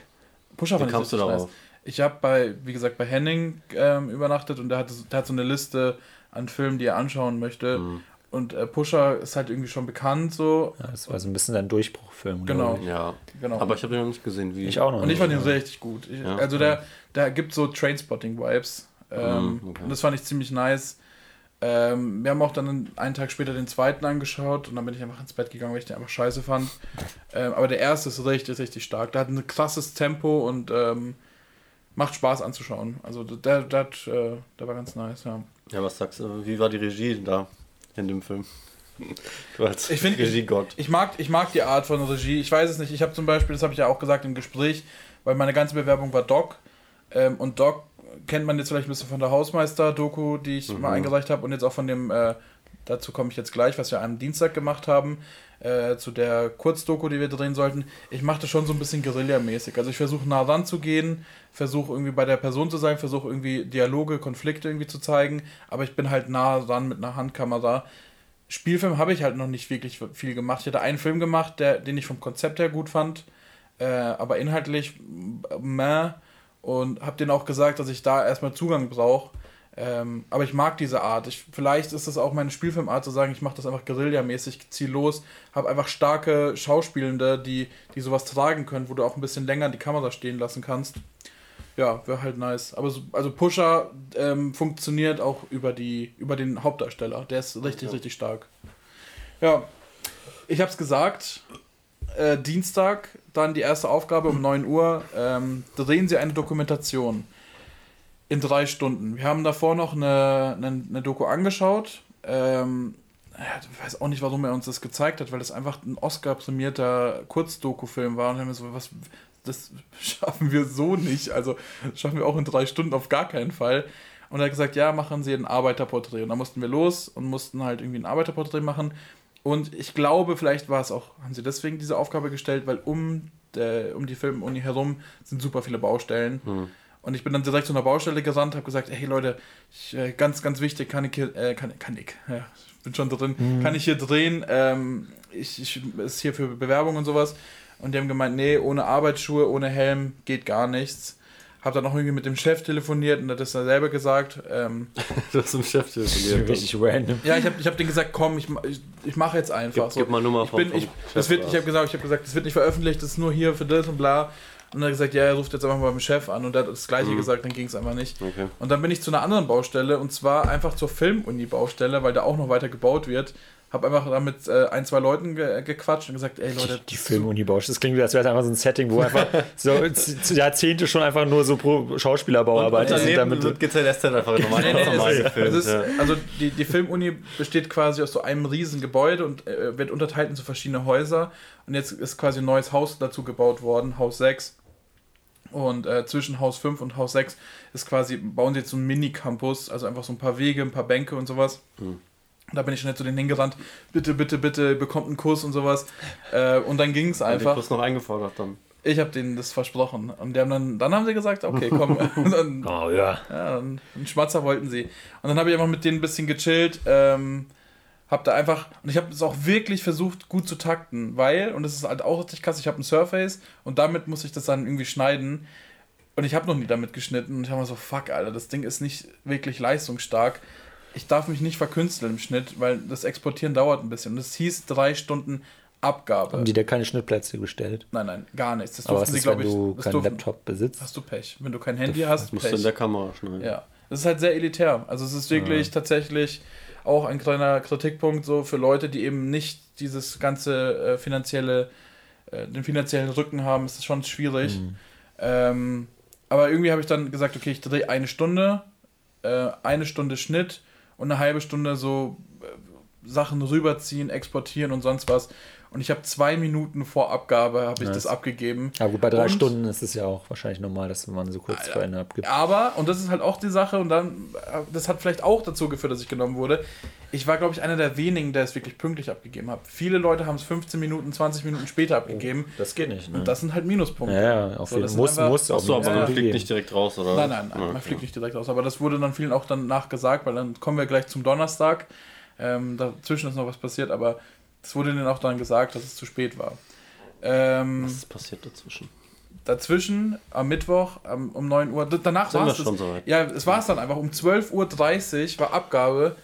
Pusher fand Wie kamst du darauf? Nice. Ich habe bei, wie gesagt, bei Henning ähm, übernachtet und der hat, der hat so eine Liste an Filmen, die er anschauen möchte. Mhm. Und äh, Pusher ist halt irgendwie schon bekannt so. Ja, das war so ein bisschen sein Durchbruchfilm. Genau. Ja. genau. Aber ich habe den noch nicht gesehen. Wie ich auch noch. Und ich fand ihn richtig gut. Ich, ja, also der, der gibt so Trainspotting-Vibes. Ähm, mhm, okay. Und das fand ich ziemlich nice. Ähm, wir haben auch dann einen Tag später den zweiten angeschaut und dann bin ich einfach ins Bett gegangen, weil ich den einfach scheiße fand. Ähm, aber der erste ist richtig, richtig stark. Der hat ein krasses Tempo und ähm, macht Spaß anzuschauen. Also der, der, der, äh, der war ganz nice, ja. Ja, was sagst du, wie war die Regie da in dem Film? Du als ich finde, Regiegott. Ich, ich, mag, ich mag die Art von Regie. Ich weiß es nicht. Ich habe zum Beispiel, das habe ich ja auch gesagt im Gespräch, weil meine ganze Bewerbung war Doc. Ähm, und Doc kennt man jetzt vielleicht ein bisschen von der Hausmeister-Doku, die ich mhm. mal eingereicht habe. Und jetzt auch von dem, äh, dazu komme ich jetzt gleich, was wir am Dienstag gemacht haben. Äh, zu der Kurzdoku, die wir drehen sollten. Ich mache das schon so ein bisschen Guerilla-mäßig. Also ich versuche nah ranzugehen, versuche irgendwie bei der Person zu sein, versuche irgendwie Dialoge, Konflikte irgendwie zu zeigen, aber ich bin halt nah ran mit einer Handkamera. Spielfilm habe ich halt noch nicht wirklich viel gemacht. Ich hatte einen Film gemacht, der, den ich vom Konzept her gut fand, äh, aber inhaltlich meh und habe denen auch gesagt, dass ich da erstmal Zugang brauche. Ähm, aber ich mag diese Art. Ich, vielleicht ist das auch meine Spielfilmart zu sagen, ich mache das einfach Guerilla-mäßig, ziehe los, habe einfach starke Schauspielende, die, die sowas tragen können, wo du auch ein bisschen länger die Kamera stehen lassen kannst. Ja, wäre halt nice. Aber so, also Pusher ähm, funktioniert auch über, die, über den Hauptdarsteller. Der ist richtig, ja. richtig stark. Ja, ich habe es gesagt. Äh, Dienstag, dann die erste Aufgabe um 9 Uhr. Ähm, drehen sie eine Dokumentation in drei Stunden. Wir haben davor noch eine, eine, eine Doku angeschaut. Ähm, ich weiß auch nicht, warum er uns das gezeigt hat, weil das einfach ein Oscar-prämierter Kurzdoku-Film war. Und haben wir so, was, das schaffen wir so nicht. Also das schaffen wir auch in drei Stunden auf gar keinen Fall. Und er hat gesagt, ja, machen Sie ein Arbeiterporträt. Und dann mussten wir los und mussten halt irgendwie ein Arbeiterporträt machen. Und ich glaube, vielleicht war es auch, haben sie deswegen diese Aufgabe gestellt, weil um, der, um die Filmuni herum sind super viele Baustellen. Hm. Und ich bin dann direkt zu einer Baustelle gesandt, habe gesagt, hey Leute, ich, äh, ganz, ganz wichtig, kann ich hier, äh, kann, kann ich, ja, ich bin schon drin, mhm. kann ich hier drehen, ähm, ich, ich, ist hier für Bewerbung und sowas. Und die haben gemeint, nee, ohne Arbeitsschuhe, ohne Helm geht gar nichts. Hab dann auch irgendwie mit dem Chef telefoniert und hat das dann selber gesagt. Ähm, du hast mit dem Chef telefoniert. Richtig random. Ja, ich habe ich hab denen gesagt, komm, ich, ich, ich mache jetzt einfach. Gib, so. gib mal Nummer ich bin, vom, ich, das wird, ich habe gesagt, ich habe gesagt, das wird nicht veröffentlicht, das ist nur hier für das und bla. Und er hat gesagt, ja, er ruft jetzt einfach mal beim Chef an und er hat das gleiche mhm. gesagt, dann ging es einfach nicht. Okay. Und dann bin ich zu einer anderen Baustelle und zwar einfach zur Filmuni-Baustelle, weil da auch noch weiter gebaut wird. Hab einfach da mit äh, ein, zwei Leuten ge gequatscht und gesagt, ey Leute. Die, die Filmuni Bausch, das klingt wie, als wäre es einfach so ein Setting, wo einfach so Jahrzehnte schon einfach nur so pro Schauspielerbauarbeiter sind. Damit geht es halt erst einfach normal. nee, nee, Film, ist, ja. Also die, die Filmuni besteht quasi aus so einem riesen Gebäude und äh, wird unterteilt in so verschiedene Häuser. Und jetzt ist quasi ein neues Haus dazu gebaut worden, Haus 6. Und äh, zwischen Haus 5 und Haus 6 ist quasi, bauen sie jetzt so einen Mini-Campus, also einfach so ein paar Wege, ein paar Bänke und sowas. Mhm. Da bin ich schnell zu denen hingerannt. Bitte, bitte, bitte, bekommt einen Kurs und sowas. Äh, und dann ging es einfach. Den Kurs noch eingefordert dann. Ich habe denen das versprochen. Und die haben dann, dann haben sie gesagt, okay, komm. dann, oh ja. ja einen Schmatzer wollten sie. Und dann habe ich einfach mit denen ein bisschen gechillt. Ähm, hab da einfach, und ich habe es auch wirklich versucht, gut zu takten, weil, und das ist halt auch richtig krass, ich habe ein Surface und damit muss ich das dann irgendwie schneiden. Und ich habe noch nie damit geschnitten und ich habe mir so, fuck, Alter, das Ding ist nicht wirklich leistungsstark ich darf mich nicht verkünsteln im Schnitt, weil das Exportieren dauert ein bisschen. Und es hieß drei Stunden Abgabe. Haben die dir keine Schnittplätze gestellt? Nein, nein, gar nichts. Das Aber was ist, sie, wenn du keinen durften, Laptop besitzt? Hast du Pech. Wenn du kein Handy das hast, musst Pech. du in der Kamera schneiden. Ja, das ist halt sehr elitär. Also es ist wirklich ja. tatsächlich auch ein kleiner Kritikpunkt so für Leute, die eben nicht dieses ganze äh, finanzielle, äh, den finanziellen Rücken haben. Es ist schon schwierig. Mhm. Ähm, aber irgendwie habe ich dann gesagt, okay, ich drehe eine Stunde, äh, eine Stunde Schnitt und eine halbe Stunde so äh, Sachen rüberziehen, exportieren und sonst was. Und ich habe zwei Minuten vor Abgabe habe ich nice. das abgegeben. Aber gut, bei drei und, Stunden ist es ja auch wahrscheinlich normal, dass man so kurz vor Ende abgibt. Aber, und das ist halt auch die Sache, und dann, äh, das hat vielleicht auch dazu geführt, dass ich genommen wurde. Ich war, glaube ich, einer der wenigen, der es wirklich pünktlich abgegeben hat. Viele Leute haben es 15 Minuten, 20 Minuten später abgegeben. Oh, das geht nicht, ne? Und das sind halt Minuspunkte. Ja, ja auf jeden Fall. Muss, muss auch. Achso, aber man fliegt nicht direkt raus, oder? Nein, nein, nein ja, man fliegt nicht direkt raus. Aber das wurde dann vielen auch danach gesagt, weil dann kommen wir gleich zum Donnerstag. Ähm, dazwischen ist noch was passiert, aber es wurde denen auch dann gesagt, dass es zu spät war. Ähm, Was ist passiert dazwischen? Dazwischen, am Mittwoch um, um 9 Uhr, danach war es. schon soweit. Ja, es war es dann einfach. Um 12.30 Uhr war Abgabe.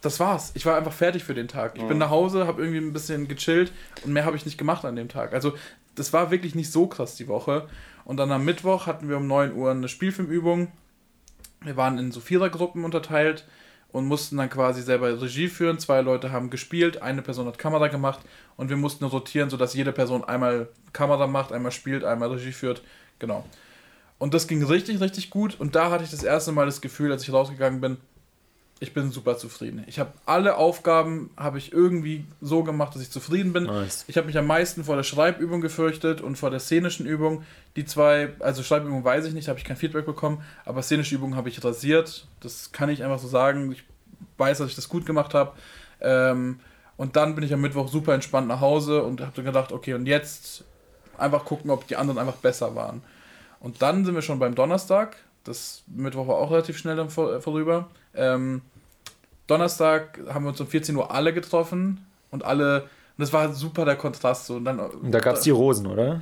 Das war's. Ich war einfach fertig für den Tag. Ich mhm. bin nach Hause, habe irgendwie ein bisschen gechillt und mehr habe ich nicht gemacht an dem Tag. Also, das war wirklich nicht so krass die Woche. Und dann am Mittwoch hatten wir um 9 Uhr eine Spielfilmübung. Wir waren in so Vierergruppen unterteilt und mussten dann quasi selber Regie führen. Zwei Leute haben gespielt, eine Person hat Kamera gemacht und wir mussten rotieren, sodass jede Person einmal Kamera macht, einmal spielt, einmal Regie führt. Genau. Und das ging richtig, richtig gut. Und da hatte ich das erste Mal das Gefühl, als ich rausgegangen bin, ich bin super zufrieden. Ich habe alle Aufgaben habe ich irgendwie so gemacht, dass ich zufrieden bin. Nice. Ich habe mich am meisten vor der Schreibübung gefürchtet und vor der szenischen Übung. Die zwei, also Schreibübung weiß ich nicht, habe ich kein Feedback bekommen, aber szenische Übung habe ich rasiert. Das kann ich einfach so sagen. Ich weiß, dass ich das gut gemacht habe. Ähm, und dann bin ich am Mittwoch super entspannt nach Hause und habe gedacht, okay, und jetzt einfach gucken, ob die anderen einfach besser waren. Und dann sind wir schon beim Donnerstag. Das Mittwoch war auch relativ schnell dann vor, vorüber. Ähm, Donnerstag haben wir uns um 14 Uhr alle getroffen und alle, und das war super der Kontrast. So. Und dann, und da gab es die Rosen, oder?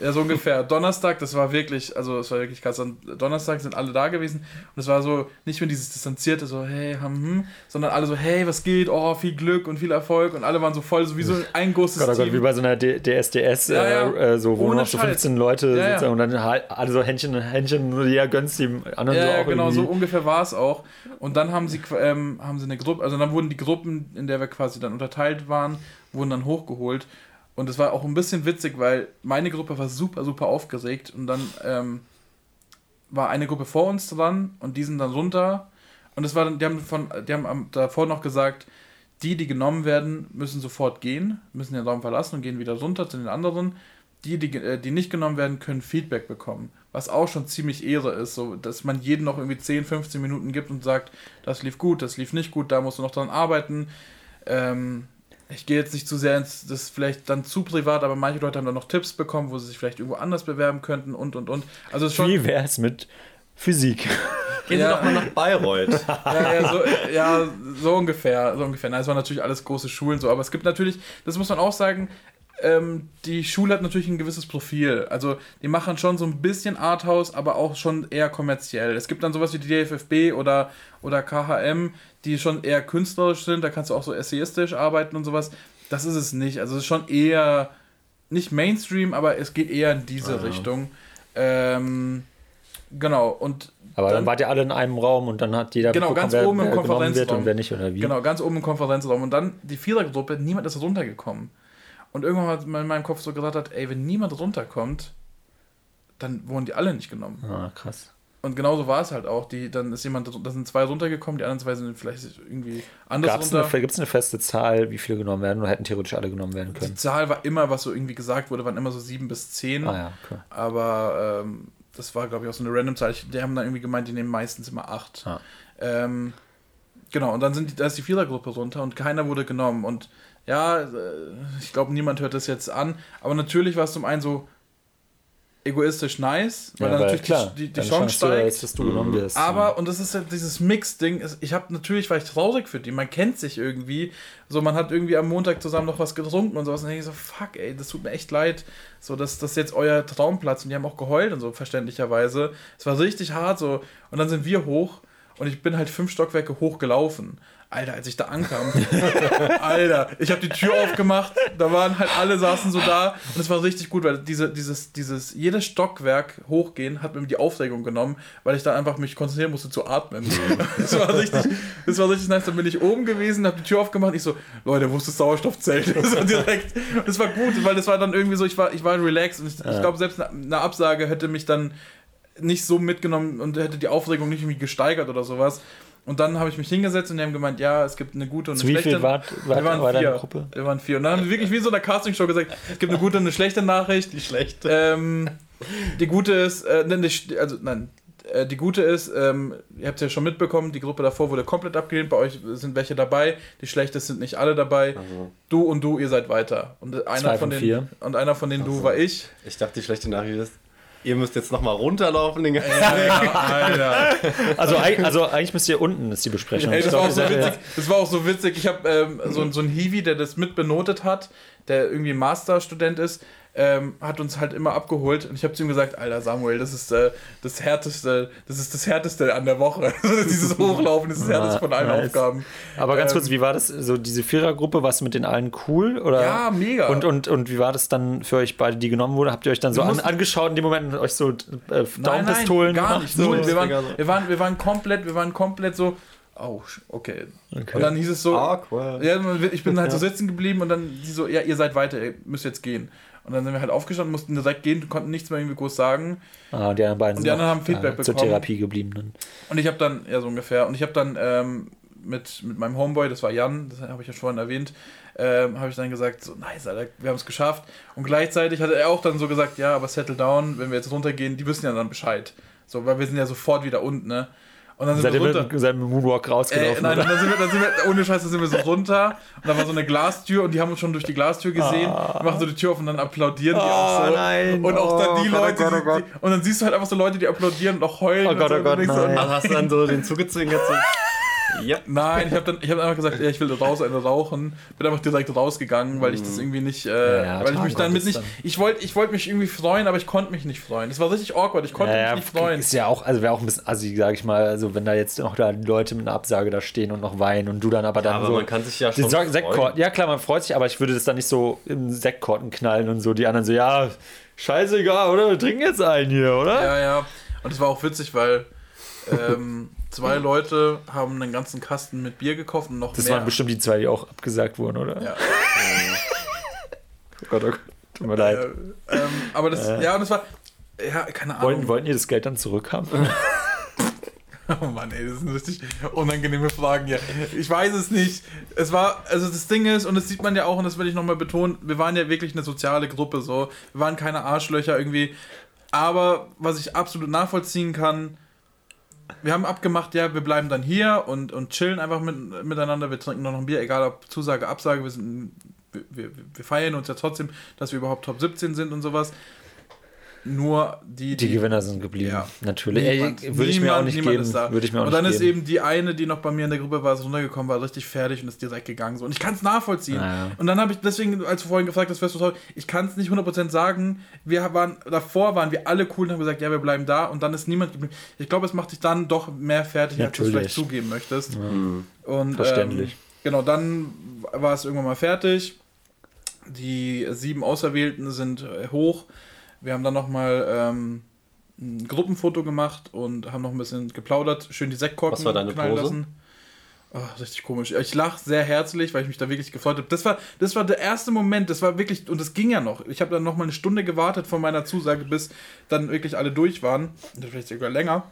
Ja, so ungefähr. Donnerstag, das war wirklich, also es war wirklich krass. Donnerstag sind alle da gewesen und es war so nicht mehr dieses distanzierte, so hey, hm, hm, sondern alle so hey, was geht, oh, viel Glück und viel Erfolg und alle waren so voll, so wie so ein großes Gott, oh Gott, wie bei so einer DSDS, ja, ja. Äh, so, wo Ohne noch so 15 Leute ja, sitzen und dann alle so Händchen, Händchen, nur ja, gönnst dem anderen ja, so auch genau, irgendwie. so ungefähr war es auch. Und dann haben sie, ähm, haben sie eine Gruppe, also dann wurden die Gruppen, in der wir quasi dann unterteilt waren, wurden dann hochgeholt und es war auch ein bisschen witzig, weil meine Gruppe war super, super aufgeregt und dann ähm, war eine Gruppe vor uns dran und die sind dann runter. Und es war dann, die haben von, die haben davor noch gesagt, die, die genommen werden, müssen sofort gehen, müssen den Raum verlassen und gehen wieder runter zu den anderen. Die, die, äh, die nicht genommen werden, können Feedback bekommen. Was auch schon ziemlich Ehre ist, so dass man jedem noch irgendwie 10, 15 Minuten gibt und sagt, das lief gut, das lief nicht gut, da musst du noch dran arbeiten. Ähm, ich gehe jetzt nicht zu sehr ins, das ist vielleicht dann zu privat, aber manche Leute haben dann noch Tipps bekommen, wo sie sich vielleicht irgendwo anders bewerben könnten und und und. Also schon, Wie wäre es mit Physik? Gehen ja. Sie doch mal nach Bayreuth. ja, ja, so, ja, so ungefähr, so ungefähr. Na, es waren natürlich alles große Schulen so, aber es gibt natürlich, das muss man auch sagen, ähm, die Schule hat natürlich ein gewisses Profil. Also die machen schon so ein bisschen Arthouse, aber auch schon eher kommerziell. Es gibt dann sowas wie die DFFB oder, oder KHM, die schon eher künstlerisch sind. Da kannst du auch so essayistisch arbeiten und sowas. Das ist es nicht. Also es ist schon eher nicht Mainstream, aber es geht eher in diese ja. Richtung. Ähm, genau. Und aber dann, dann, wart ihr alle in einem Raum und dann hat jeder genau ganz wer, oben im Konferenzraum und wer nicht oder wie. Genau, ganz oben im Konferenzraum und dann die Vierergruppe. Niemand ist runtergekommen. Und irgendwann hat man in meinem Kopf so gesagt hat, ey, wenn niemand runterkommt, dann wurden die alle nicht genommen. Ah, krass. Und genauso war es halt auch. Die, dann ist jemand, da sind zwei runtergekommen, die anderen zwei sind vielleicht irgendwie anders Gab's runter. Gibt es eine feste Zahl, wie viele genommen werden oder hätten theoretisch alle genommen werden können? Die Zahl war immer, was so irgendwie gesagt wurde, waren immer so sieben bis zehn. Ah ja, okay. Aber ähm, das war, glaube ich, auch so eine random Zahl. Die haben dann irgendwie gemeint, die nehmen meistens immer acht. Ah. Ähm, genau, und dann sind die, da ist die Vierergruppe runter und keiner wurde genommen. Und ja, äh, ich glaube, niemand hört das jetzt an. Aber natürlich war es zum einen so egoistisch nice, weil ja, dann natürlich klar, die, die, Chance steigt. Du, dass du genommen wirst. Aber, und das ist ja dieses Mix-Ding, ich habe natürlich, war ich traurig für die, man kennt sich irgendwie, so man hat irgendwie am Montag zusammen noch was getrunken und sowas und dann denke ich so, fuck ey, das tut mir echt leid, so, dass das jetzt euer Traumplatz und die haben auch geheult und so, verständlicherweise. Es war richtig hart so und dann sind wir hoch und ich bin halt fünf Stockwerke hochgelaufen Alter, als ich da ankam, Alter, ich habe die Tür aufgemacht, da waren halt alle saßen so da und es war richtig gut, weil diese, dieses, dieses, jedes Stockwerk hochgehen hat mir die Aufregung genommen, weil ich da einfach mich konzentrieren musste zu atmen. das war richtig, das war richtig nice. Dann bin ich oben gewesen, habe die Tür aufgemacht, ich so, Leute, wo ist das Sauerstoffzelt? Das war direkt, das war gut, weil das war dann irgendwie so, ich war, ich war relaxed und ich, ich glaube, selbst eine, eine Absage hätte mich dann nicht so mitgenommen und hätte die Aufregung nicht irgendwie gesteigert oder sowas. Und dann habe ich mich hingesetzt und die haben gemeint, ja, es gibt eine gute und eine Zu schlechte. Wie viel wart, wart, wir waren war vier. Gruppe? Wir waren vier. Und dann haben wir wirklich wie so eine Castingshow gesagt, es gibt eine gute und eine schlechte Nachricht. Die schlechte. Ähm, die gute ist, äh, also nein, äh, die gute ist, ähm, ihr habt es ja schon mitbekommen, die Gruppe davor wurde komplett abgelehnt, bei euch sind welche dabei, die schlechte sind nicht alle dabei. Also. Du und du, ihr seid weiter. Und einer von, von den vier. und einer von den also. du war ich. Ich dachte, die schlechte Nachricht ist, Ihr müsst jetzt nochmal runterlaufen den ganzen Tag. Alter. Also, also eigentlich müsst ihr unten, ist die Besprechung. Ey, das, war auch so witzig, das war auch so witzig. Ich habe ähm, so, so einen Hiwi, der das mitbenotet hat, der irgendwie Masterstudent ist ähm, hat uns halt immer abgeholt und ich habe zu ihm gesagt, Alter Samuel, das ist äh, das härteste, das ist das härteste an der Woche. Dieses Hochlaufen ist das härteste von allen nice. Aufgaben. Aber ganz ähm, kurz, wie war das? So diese Vierergruppe, was mit den allen cool oder? Ja, mega. Und, und, und wie war das dann für euch beide, die genommen wurde? Habt ihr euch dann so an, angeschaut in dem Moment und euch so äh, Daumenpistolen nein, nein, gar nicht. So, wir, waren, wir, waren, wir waren komplett, wir waren komplett so oh, okay. okay. Und dann hieß es so, Awkward. ja, ich bin halt so sitzen geblieben und dann die so, ja, ihr seid weiter, ihr müsst jetzt gehen. Und dann sind wir halt aufgestanden, mussten direkt gehen, konnten nichts mehr irgendwie groß sagen. Ah, die anderen beiden und die anderen haben Feedback äh, bekommen. Zur Therapie geblieben dann. Und ich habe dann, ja so ungefähr, und ich habe dann ähm, mit, mit meinem Homeboy, das war Jan, das habe ich ja vorhin erwähnt, ähm, habe ich dann gesagt, so nice, Alter, wir haben es geschafft. Und gleichzeitig hat er auch dann so gesagt, ja, aber settle down, wenn wir jetzt runtergehen, die wissen ja dann Bescheid. So, weil wir sind ja sofort wieder unten, ne? Und dann sind Seid wir runter. mit seinem Moonwalk rausgelaufen? Äh, nein, dann sind, wir, dann sind wir, ohne Scheiß, dann sind wir so runter und da war so eine Glastür und die haben uns schon durch die Glastür gesehen. Die machen so die Tür auf und dann applaudieren die auch so. Ah. nein. Und auch dann die Oh Gott, oh Leute, Gott, oh die, Gott. die, und dann siehst du halt einfach so Leute, die applaudieren und auch heulen. Oh und Gott, so. oh Und Gott, denkst so. Also hast du dann so den zugezwungen jetzt so. Ja. Nein, ich habe dann ich hab einfach gesagt, ja, ich will raus, eine rauchen. Bin einfach direkt rausgegangen, weil ich das irgendwie nicht, äh, Ja, weil ich mich Tag dann mit ist nicht, dann- ich wollte ich wollte mich irgendwie freuen, aber ich konnte mich nicht freuen. Es war richtig awkward, ich konnte Ja, mich nicht freuen. Ist ja auch, also wäre auch ein bisschen assi, sag ich mal, also wenn da jetzt noch da Leute mit einer Absage da stehen und noch weinen und du dann aber dann Aber so. man kann sich ja schon freuen. Ja klar, man freut sich, aber ich würde das dann nicht so im Sektkorten knallen und so. Die anderen so, ja, scheißegal, oder? Wir trinken jetzt einen hier, oder? Ja, ja. Und es war auch witzig, weil ähm, zwei Leute haben einen ganzen Kasten mit Bier gekauft und noch Das mehr. waren bestimmt die zwei, die auch abgesagt wurden, oder? ja. Oh Gott, oh Gott. Tut mir leid. Äh, ähm, aber das, ja, und das war, ja, keine Ahnung. Wollten, wollten ihr das Geld dann zurückhaben? Oh Mann, ey, das sind richtig unangenehme Fragen hier. Ich weiß es nicht. Es war, also das Ding ist, und das sieht man ja auch, und das will ich nochmal betonen, wir waren ja wirklich eine soziale Gruppe, so. Wir waren keine Arschlöcher irgendwie. Aber was ich absolut nachvollziehen kann, wir haben abgemacht, ja, wir bleiben dann hier und, und chillen einfach mit, miteinander. Wir trinken noch ein Bier, egal ob Zusage, Absage. Wir, sind, wir, wir, wir feiern uns ja trotzdem, dass wir überhaupt Top 17 sind und sowas. Nur die, Die Gewinner sind geblieben. Ja. Natürlich. Niemand- Ey, würde ich mir auch niemand- nicht geben. Würde ich mir auch und nicht dann ist geben. eben die eine, die noch bei mir in der Gruppe war, ist runtergekommen, war richtig fertig und ist direkt gegangen. So. Und ich kann es nachvollziehen. Ja. Und dann habe ich deswegen, als du vorhin gefragt hast, toll, ich kann es nicht 100% sagen. Wir waren, davor waren wir alle cool und haben gesagt, ja, wir bleiben da. Und dann ist niemand geblieben. Ich glaube, es macht dich dann doch mehr fertig, als du es Natürlich. vielleicht zugeben möchtest. Und, Verständlich. Ähm, genau, dann war es irgendwann mal fertig. Die sieben Auserwählten sind äh, hoch. Wir haben dann nochmal ähm, ein Gruppenfoto gemacht und haben noch ein bisschen geplaudert. Schön die Sektkorken Was war deine knallen Pose? Oh, richtig komisch. Ich lache sehr herzlich, weil ich mich da wirklich gefreut habe. Das war, das war der erste Moment, das war wirklich, und das ging ja noch. Ich habe dann noch mal eine Stunde gewartet von meiner Zusage, bis dann wirklich alle durch waren. Vielleicht sogar länger.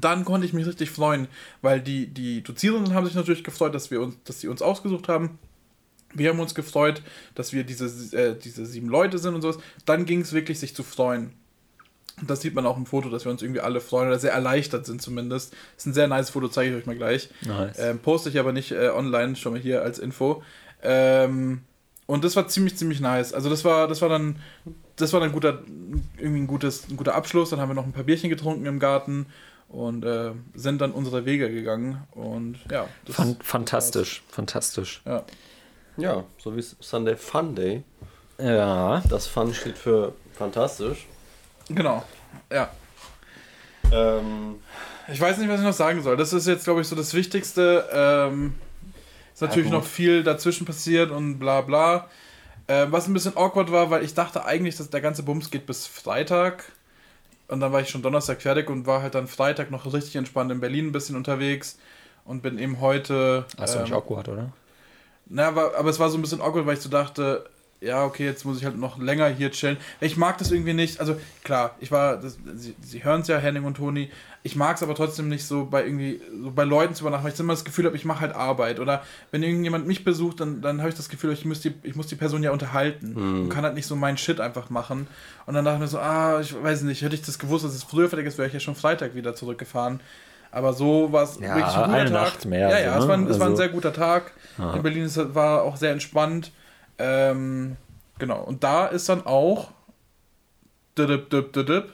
Dann konnte ich mich richtig freuen, weil die, die Dozierenden haben sich natürlich gefreut, dass wir uns, dass sie uns ausgesucht haben. Wir haben uns gefreut, dass wir diese, äh, diese sieben Leute sind und sowas. Dann ging es wirklich, sich zu freuen. Und das sieht man auch im Foto, dass wir uns irgendwie alle freuen oder sehr erleichtert sind zumindest. ist ein sehr nice Foto, zeige ich euch mal gleich. Nice. Ähm, poste ich aber nicht äh, online, schon mal hier als Info. Ähm, und das war ziemlich, ziemlich nice. Also das war, das war dann, das war dann guter, irgendwie ein, gutes, ein guter Abschluss. Dann haben wir noch ein paar Bierchen getrunken im Garten und äh, sind dann unsere Wege gegangen. Und ja, das, Fan fantastisch, fantastisch. Ja. Ja, so wie Sunday Fun Day. Ja. Das Fun steht für fantastisch. Genau. Ja. Ähm, Ich weiß nicht, was ich noch sagen soll. Das ist jetzt, glaube ich, so das Wichtigste. Ähm, ist natürlich gut. noch viel dazwischen passiert und bla bla. Ähm, was ein bisschen awkward war, weil ich dachte eigentlich, dass der ganze Bums geht bis Freitag. Und dann war ich schon Donnerstag fertig und war halt dann Freitag noch richtig entspannt in Berlin ein bisschen unterwegs. Und bin eben heute. Hast du nicht ähm, awkward, oder? Na, aber, aber es war so ein bisschen awkward, weil ich so dachte, ja, okay, jetzt muss ich halt noch länger hier chillen. Ich mag das irgendwie nicht. Also klar, ich war, das, Sie, Sie hören es ja, Henning und Toni. Ich mag es aber trotzdem nicht so bei irgendwie, so bei Leuten zu übernachten, weil ich immer das Gefühl habe, ich mache halt Arbeit. Oder wenn irgendjemand mich besucht, dann, dann habe ich das Gefühl, ich muss, die, ich muss die Person ja unterhalten und kann halt nicht so meinen Shit einfach machen. Und dann dachte ich mir so, ah, ich weiß nicht, hätte ich das gewusst, dass es früher fertig ist, wäre ich ja schon Freitag wieder zurückgefahren. Aber so war es Ja, wirklich ein guter eine Tag. Nacht mehr, Ja, ja, so, es, war ein, ne? es war ein Also- sehr guter Tag. In Berlin ist, war auch sehr entspannt. Ähm, genau. Und da ist dann auch didip, dip, didip,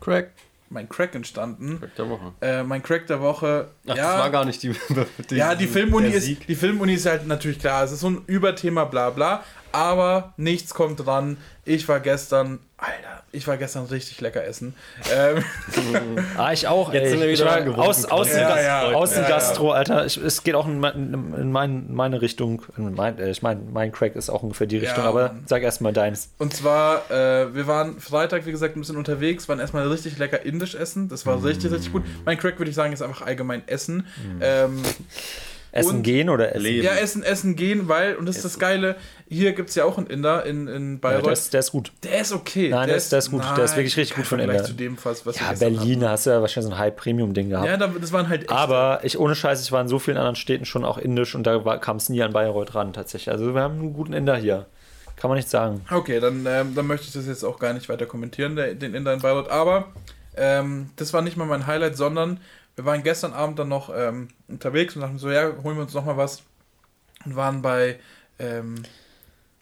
Crack. mein Crack entstanden. Crack der Woche. Äh, mein Crack der Woche. Ach, ja, das war gar nicht die. die ja, die Filmuni, ist, die Filmuni ist halt natürlich klar. Es ist so ein Überthema, bla bla. Aber nichts kommt dran. Ich war gestern, Alter, ich war gestern richtig lecker essen. Ähm, Ah, ich auch. Jetzt ey. sind wir wieder angerufen, aus, außen, Ja, ja. Außengastro, Alter. Ich, es geht auch in, mein, in mein, meine Richtung. In mein, äh, ich meine, mein Crack ist auch ungefähr die Richtung, Ja, aber sag erst mal deins. Und zwar, äh, wir waren Freitag, wie gesagt, ein bisschen unterwegs, waren erstmal richtig lecker indisch essen. Das war richtig, richtig gut. Mein Crack, würde ich sagen, ist einfach allgemein Essen. Ähm, Essen und gehen oder essen? Leben. Ja, essen, essen gehen, weil, und das ist das Geile, hier gibt es ja auch einen Inder in, in Bayreuth. Ja, der, ist, der ist gut. Der ist okay. Nein, der, ist, der ist gut. Nein, der ist wirklich richtig gut von Inder. Zu dem fast, was ja, Berlin haben. hast du ja wahrscheinlich so ein High-Premium-Ding gehabt. Ja, das waren halt echt Aber ich, ohne Scheiß, ich war in so vielen anderen Städten schon auch indisch und da kam es nie an Bayreuth ran, tatsächlich. Also wir haben einen guten Inder hier. Kann man nicht sagen. Okay, dann, ähm, dann möchte ich das jetzt auch gar nicht weiter kommentieren, der, den Inder in Bayreuth. Aber ähm, das war nicht mal mein Highlight, sondern wir waren gestern Abend dann noch ähm, unterwegs und dachten so, ja, holen wir uns noch mal was. Und waren bei, ähm,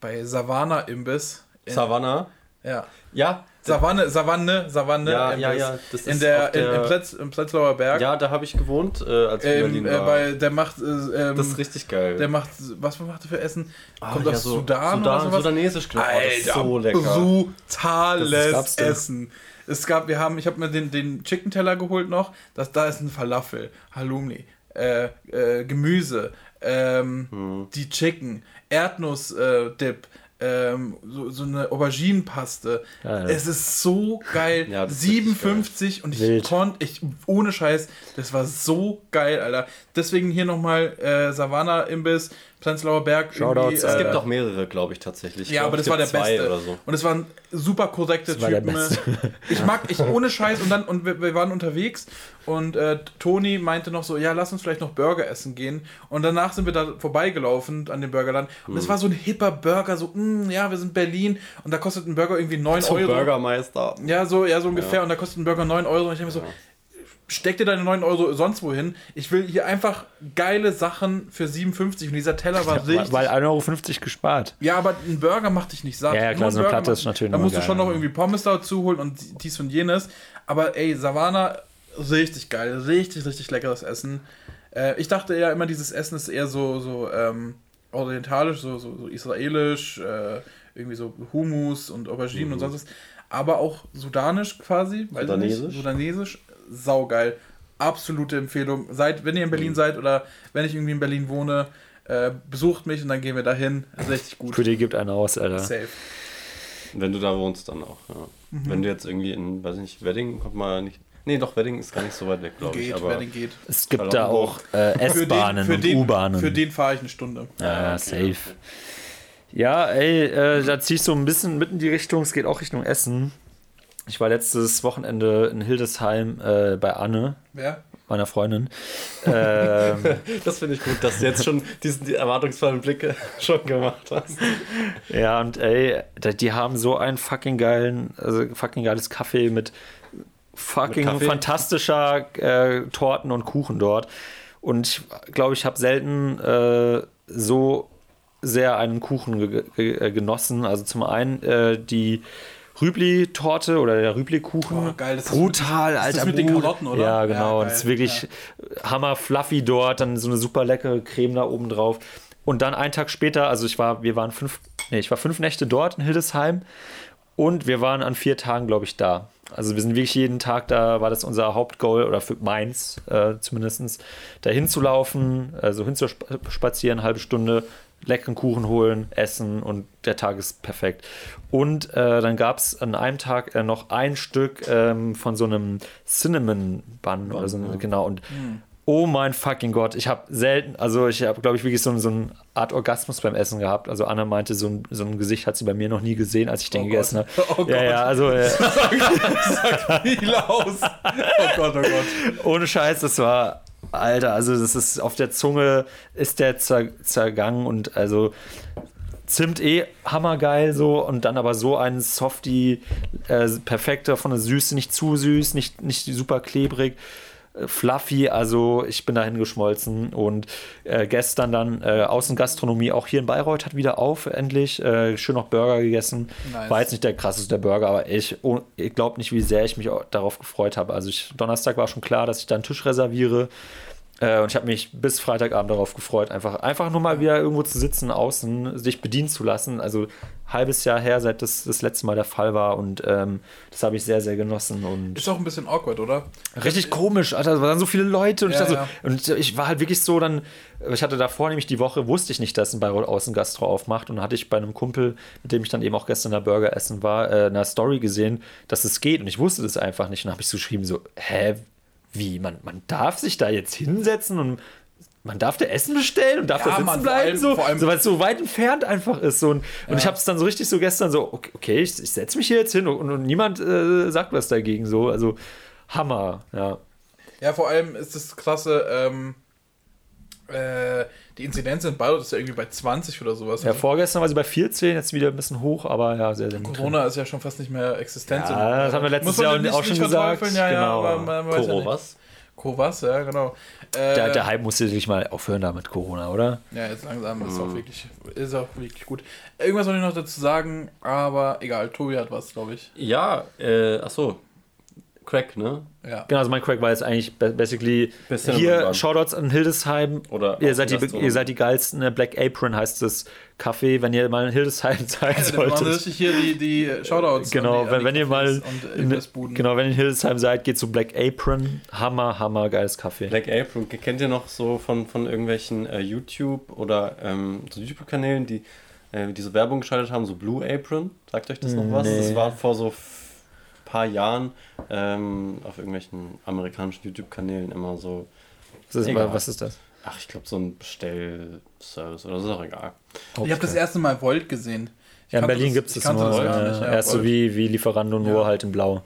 bei Savannah Imbiss. Savannah? Ja. Ja. Savanne, Savanne, Savanne. Ja, Imbiss. ja, ja. Das ist in der, der in, im, Pletz, im Plätzlauer Berg. Ja, da habe ich gewohnt, äh, als ich ähm, in Berlin war. Äh, bei, der macht. Äh, ähm, das ist richtig geil. Der macht. Was macht er für Essen? Ah, Kommt ja, aus so Sudan, Sudan oder sowas? Sudanesisch, glaube ich. Oh, so lecker. Brutales Essen. Es gab, wir haben, ich habe mir den, den Chicken Teller geholt noch. Das, da ist ein Falafel, Halloumi, äh, äh, Gemüse, ähm, hm. die Chicken, Erdnuss-Dip. Äh, ähm, so, so eine Auberginenpaste. Ja. Es ist so geil. Ja, 57 und ich konnte, ich, ohne Scheiß, das war so geil, Alter. Deswegen hier nochmal äh, Savannah Imbiss, Prenzlauer Berg. Shoutouts. Es gibt auch mehrere, glaube ich, tatsächlich. Ja, aber das war der beste. So. Und es waren super korrekte Typen. Ne? Ich mag, ich ohne Scheiß und dann, und wir, wir waren unterwegs und äh, Toni meinte noch so, ja, lass uns vielleicht noch Burger essen gehen. Und danach sind wir da vorbeigelaufen an dem Burgerland. Und es hm. war so ein hipper Burger, so, mh, mm, ja, wir sind Berlin und da kostet ein Burger irgendwie 9 Euro. Bürgermeister. Ja, so, ja, so ungefähr. Ja. Und da kostet ein Burger 9 Euro. Und ich habe mir so, steck dir deine 9 Euro sonst wohin. Ich will hier einfach geile Sachen für 57 und dieser Teller war richtig. Weil 1,50 Euro gespart. Ja, aber ein Burger macht dich nicht satt. Ja, ja klar, so eine Platte ist natürlich Da musst geil, du schon noch irgendwie Pommes dazu holen und dies und jenes. Aber ey, Savannah, richtig geil. Richtig, richtig leckeres Essen. Äh, ich dachte ja immer, dieses Essen ist eher so, so ähm, orientalisch, so, so, so israelisch, äh, irgendwie so Hummus und Auberginen mhm. und sonst was aber auch sudanisch quasi, Sudanesisch. Sudanesisch, saugeil. Absolute Empfehlung. Seid, wenn ihr in Berlin mhm. seid oder wenn ich irgendwie in Berlin wohne, äh, besucht mich und dann gehen wir dahin. Richtig gut. Für die gibt einer aus, Alter. Safe. Wenn du da wohnst, dann auch, ja. Mhm. Wenn du jetzt irgendwie in, weiß ich nicht, Wedding kommt mal nicht. Nee, doch, Wedding ist gar nicht so weit weg, glaube ich. Aber Wedding geht. Es gibt da auch äh, S-Bahnen und U-Bahnen. Für den fahre ich eine Stunde. Ja, okay, safe. Okay. Ja, ey, äh, da ziehe ich so ein bisschen mit in die Richtung, es geht auch Richtung Essen. Ich war letztes Wochenende in Hildesheim äh, bei Anne. Wer? Meiner Freundin. ähm, das finde ich gut, dass du jetzt schon diesen die erwartungsvollen Blick schon gemacht hast. Ja, und ey, die haben so einen fucking geilen, also fucking geiles Kaffee mit fucking mit fantastischer äh, Torten und Kuchen dort. Und ich glaube, ich habe selten äh, so sehr einen Kuchen ge ge äh, genossen. Also zum einen äh, die Rübli-Torte oder der Rübli-Kuchen. Oh, geil, das Brutal, ist, alter. Das mit den Karotten, oder? Ja, genau. Ja, das ist wirklich ja. hammer fluffy dort, dann so eine super leckere Creme da oben drauf. Und dann einen Tag später, also ich war, wir waren fünf, nee, ich war fünf Nächte dort in Hildesheim und wir waren an vier Tagen, glaube ich, da. Also wir sind wirklich jeden Tag da, war das unser Hauptgoal oder für meins äh, zumindest, da hinzulaufen, also hinzuspazieren, halbe Stunde, leckeren Kuchen holen, essen und der Tag ist perfekt. Und äh, dann gab es an einem Tag äh, noch ein Stück ähm, von so einem Cinnamon Bun oder so, ja. genau. Und mhm. oh mein fucking Gott, ich habe selten, also ich habe, glaube ich, wirklich so, so eine Art Orgasmus beim Essen gehabt. Also Anna meinte, so ein, so ein Gesicht hat sie bei mir noch nie gesehen, als ich den oh gegessen habe. Oh ja, Gott. ja, also. Äh, sagt viel aus. Oh Gott, oh Gott. Ohne Scheiß, das war Alter, also das ist auf der Zunge ist der zer, zergangen und also Zimt eh hammergeil so und dann aber so ein Softie, äh, perfekter von der Süße, nicht zu süß, nicht, nicht super klebrig fluffy, also ich bin dahin geschmolzen und äh, gestern dann äh, Außengastronomie auch hier in Bayreuth hat wieder auf, endlich. Äh, schön noch Burger gegessen. Nice. War jetzt nicht der krasseste Burger, aber ich, oh, ich glaube nicht, wie sehr ich mich darauf gefreut habe. Also ich, Donnerstag war schon klar, dass ich da einen Tisch reserviere. Äh, und ich habe mich bis Freitagabend darauf gefreut, einfach, einfach nur mal wieder irgendwo zu sitzen, außen, sich bedienen zu lassen. Also halbes Jahr her, seit das das letzte Mal der Fall war und ähm, das habe ich sehr, sehr genossen. Und ist auch ein bisschen awkward, oder? Richtig komisch, Alter, es waren so viele Leute und, ja, ich, so, ja. und ich war halt wirklich so dann, ich hatte davor nämlich die Woche, wusste ich nicht, dass ein Bayreuth Außengastro aufmacht und hatte ich bei einem Kumpel, mit dem ich dann eben auch gestern der Burger essen war, äh, eine Story gesehen, dass es geht und ich wusste das einfach nicht und habe ich so geschrieben, so, hä, wie, man, man darf sich da jetzt hinsetzen und man darf da Essen bestellen und darf ja, da sitzen Mann, bleiben, allem, so, so weil es so weit entfernt einfach ist. So. Und, ja. und ich habe es dann so richtig so gestern so, okay, okay ich, ich setze mich hier jetzt hin und, und niemand äh, sagt was dagegen. So. Also Hammer, ja. Ja, vor allem ist das krasse, ähm, äh, die Inzidenz in Bayreuth ist ja irgendwie bei 20 oder sowas. Ja, vorgestern war sie bei 14, jetzt wieder ein bisschen hoch, aber ja, sehr, sehr Corona drin. ist ja schon fast nicht mehr existent. Ja, das haben wir letztes Jahr nicht, auch schon gesagt. Ja, genau. ja, aber man weiß ja was? Kovas, ja, genau. Äh, der, der Hype musste sich mal aufhören da mit Corona, oder? Ja, jetzt langsam ist, mhm. auch wirklich, ist auch wirklich gut. Irgendwas soll ich noch dazu sagen, aber egal, Tobi hat was, glaube ich. Ja, äh, achso, Crack, ne? Ja. Genau, also mein Crack war jetzt eigentlich basically Bisschen hier Shoutouts an Hildesheim. Oder ihr seid, die, ihr seid die geilsten. Ne? Black Apron heißt das Kaffee, wenn ihr mal in Hildesheim sein ja, solltet. richtig hier die, die Shoutouts. Genau, die, wenn, wenn ihr mal in, genau, wenn ihr in Hildesheim seid, geht zu Black Apron. Hammer, hammer geiles Kaffee. Black Apron, kennt ihr noch so von, von irgendwelchen äh, YouTube oder ähm, so YouTube-Kanälen, die äh, diese Werbung geschaltet haben, so Blue Apron? Sagt euch das noch was? Nee. Das war vor so paar Jahren ähm, auf irgendwelchen amerikanischen YouTube-Kanälen immer so. Was ist, was ist das? Ach, ich glaube, so ein Bestellservice oder so, ist auch egal. Okay. Ich habe das erste Mal Volt gesehen. Ich ja, in Berlin gibt es das nur. Das ja, erst so wie, wie Lieferando, nur ja. halt in Blau.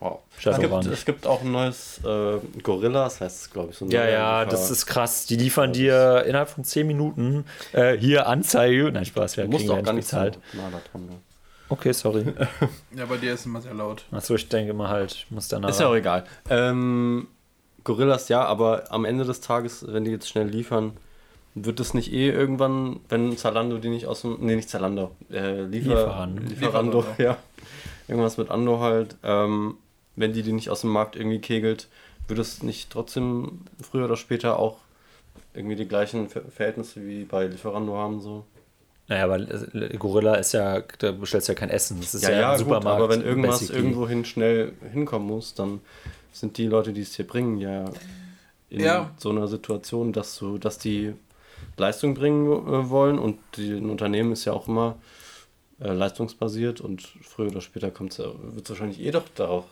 Wow. Es, gibt, es gibt auch ein neues äh, Gorillas, heißt es, glaube ich. So ja, ja, Liefer das ist krass. Die liefern dir innerhalb von 10 Minuten äh, hier Anzeige. Nein, Spaß, wir du musst auch gar nicht bezahlt. So nah davon, ne? Okay, sorry. ja, bei dir ist immer sehr laut. Achso, ich denke mal halt, ich muss danach. Ist ja auch egal. Ähm, Gorillas ja, aber am Ende des Tages, wenn die jetzt schnell liefern, wird es nicht eh irgendwann, wenn Zalando die nicht aus dem. Nee, nicht Zalando. Äh, Liefer, Lieferando. Lieferando, ja. Irgendwas mit Ando halt. Ähm, wenn die die nicht aus dem Markt irgendwie kegelt, wird es nicht trotzdem früher oder später auch irgendwie die gleichen Verhältnisse wie bei Lieferando haben, so. Naja, aber Gorilla ist ja, da bestellst du ja kein Essen. Das ist ja, ja, ja ein Supermarkt. Gut, aber wenn irgendwas basically. irgendwohin schnell hinkommen muss, dann sind die Leute, die es hier bringen, ja in ja. so einer Situation, dass du, dass die Leistung bringen äh, wollen und die, ein Unternehmen ist ja auch immer äh, leistungsbasiert und früher oder später wird es wahrscheinlich eh doch darauf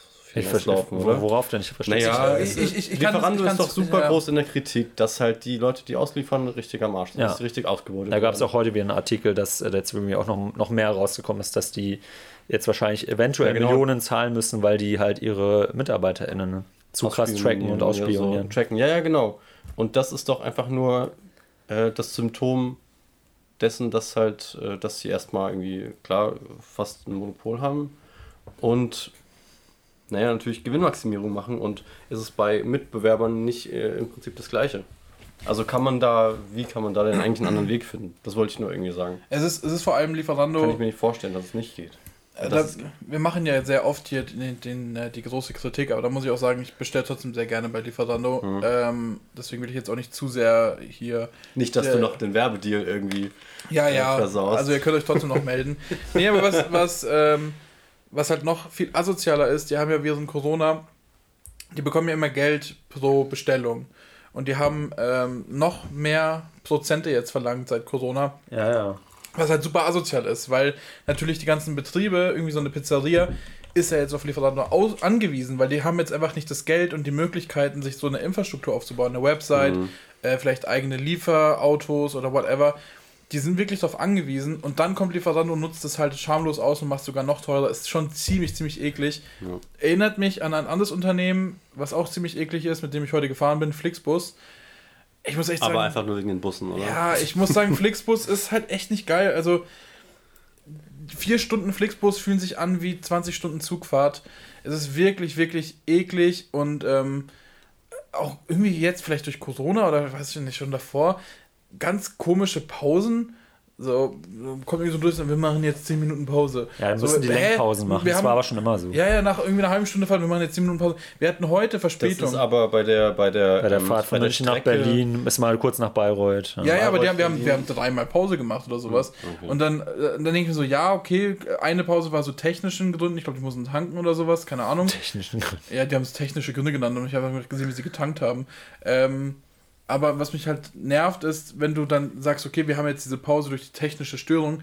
hinauslaufen, oder? Worauf denn? Ich verstehe naja, ich, ich, ich, Lieferando ist doch super ja. groß in der Kritik, dass halt die Leute, die ausliefern, richtig am Arsch sind, ja. dass richtig ausgebeutet Da gab es auch heute wieder einen Artikel, dass äh, jetzt irgendwie auch noch, noch mehr rausgekommen ist, dass die jetzt wahrscheinlich eventuell ja, genau. Millionen zahlen müssen, weil die halt ihre MitarbeiterInnen zu krass tracken und ausspionieren. Ja, so tracken. ja, ja, genau. Und das ist doch einfach nur äh, das Symptom dessen, dass halt, äh, dass sie erstmal irgendwie, klar, fast ein Monopol haben und naja, natürlich Gewinnmaximierung machen und ist es bei Mitbewerbern nicht äh, im Prinzip das Gleiche. Also kann man da, wie kann man da denn eigentlich einen anderen Weg finden? Das wollte ich nur irgendwie sagen. Es ist, es ist vor allem Lieferando. Kann ich mir nicht vorstellen, dass es nicht geht. Äh, da, wir machen ja sehr oft hier den, den, äh, die große Kritik, aber da muss ich auch sagen, ich bestelle trotzdem sehr gerne bei Lieferando. Mhm. Ähm, deswegen will ich jetzt auch nicht zu sehr hier. Nicht, dass äh, du noch den Werbedeal irgendwie ja, ja, versaust. Also ihr könnt euch trotzdem noch melden. Nee, aber was, was ähm, was halt noch viel asozialer ist, die haben ja während Corona, die bekommen ja immer Geld pro Bestellung. Und die haben ähm, noch mehr Prozente jetzt verlangt seit Corona. Ja, ja. Was halt super asozial ist, weil natürlich die ganzen Betriebe, irgendwie so eine Pizzeria, ist ja jetzt auf Lieferanten aus angewiesen, weil die haben jetzt einfach nicht das Geld und die Möglichkeiten, sich so eine Infrastruktur aufzubauen, eine Website, mhm. äh, vielleicht eigene Lieferautos oder whatever die sind wirklich darauf angewiesen und dann kommt Lieferando und nutzt das halt schamlos aus und macht es sogar noch teurer. Ist schon ziemlich, ziemlich eklig. Ja. Erinnert mich an ein anderes Unternehmen, was auch ziemlich eklig ist, mit dem ich heute gefahren bin, Flixbus. Ich muss echt sagen. Aber einfach nur wegen den Bussen, oder? Ja, ich muss sagen, Flixbus ist halt echt nicht geil. Also, vier Stunden Flixbus fühlen sich an wie 20 Stunden Zugfahrt. Es ist wirklich, wirklich eklig und ähm, auch irgendwie jetzt vielleicht durch Corona oder weiß ich nicht schon davor ganz komische Pausen. So, kommt irgendwie so durch und wir machen jetzt 10 Minuten Pause. Ja, wir so, müssen die äh, Lenkpausen machen. Das haben, war aber schon immer so. Ja, ja, nach irgendwie einer halben Stunde Fahrt, wir machen jetzt 10 Minuten Pause. Wir hatten heute Verspätung. Das ist aber bei der bei der, bei der ähm, Fahrt von München nach Berlin ist mal kurz nach Bayreuth. Ja, ja, ja aber die haben, wir, haben, wir haben dreimal Pause gemacht oder sowas. Okay. Und dann, äh, dann denke ich mir so, ja, okay, eine Pause war so technischen Gründen. Ich glaube, die mussten tanken oder sowas, keine Ahnung. Technischen Gründe. Ja, die haben es technische Gründe genannt und ich habe gesehen, wie sie getankt haben. Ähm, aber was mich halt nervt, ist, wenn du dann sagst, okay, wir haben jetzt diese Pause durch die technische Störung,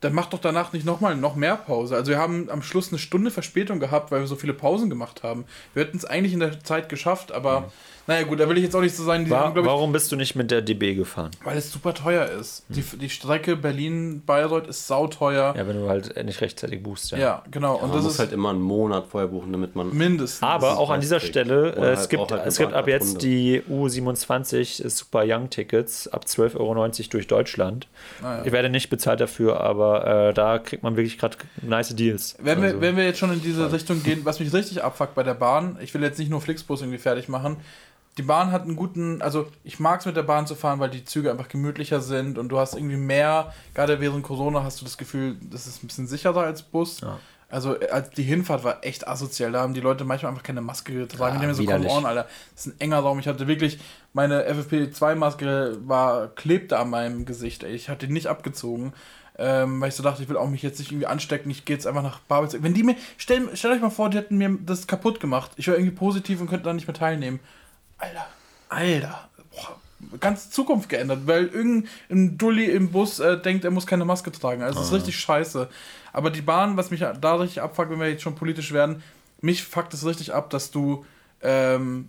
dann mach doch danach nicht nochmal noch mehr Pause. Also wir haben am Schluss eine Stunde Verspätung gehabt, weil wir so viele Pausen gemacht haben. Wir hätten es eigentlich in der Zeit geschafft, aber mhm. Naja gut, da will ich jetzt auch nicht so sein. War, haben, warum bist du nicht mit der DB gefahren? Weil es super teuer ist. Mhm. Die, die Strecke Berlin-Bayreuth ist sauteuer. Ja, wenn du halt nicht rechtzeitig buchst. Ja, ja genau. Ja, und man das muss ist halt immer einen Monat vorher buchen, damit man... Mindestens. Aber auch an dieser Stelle, äh, es, halt gibt, halt es gibt ab jetzt die U27 Super Young Tickets ab 12,90 Euro durch Deutschland. Ah, ja. Ich werde nicht bezahlt dafür, aber äh, da kriegt man wirklich gerade nice Deals. Wenn, also, wir, wenn wir jetzt schon in diese Richtung gehen, was mich richtig abfuckt bei der Bahn, ich will jetzt nicht nur Flixbus irgendwie fertig machen, die Bahn hat einen guten, also ich mag es mit der Bahn zu fahren, weil die Züge einfach gemütlicher sind und du hast irgendwie mehr, gerade während Corona hast du das Gefühl, das ist ein bisschen sicherer als Bus. Ja. Also als die Hinfahrt war echt asozial. Da haben die Leute manchmal einfach keine Maske getragen. Ja, die haben so, come on, Alter. Das ist ein enger Raum. Ich hatte wirklich, meine FFP2-Maske war, klebte an meinem Gesicht. Ey. Ich hatte die nicht abgezogen ähm, weil ich so dachte, ich will auch mich jetzt nicht irgendwie anstecken, ich gehe jetzt einfach nach Babelsberg. Wenn die mir, stell, stellt euch mal vor, die hätten mir das kaputt gemacht. Ich wäre irgendwie positiv und könnte da nicht mehr teilnehmen. Alter, Alter, boah, ganz Zukunft geändert, weil irgendein Dulli im Bus äh, denkt, er muss keine Maske tragen. Also, das ist richtig scheiße. Aber die Bahn, was mich da richtig abfuckt, wenn wir jetzt schon politisch werden, mich fuckt es richtig ab, dass du ähm,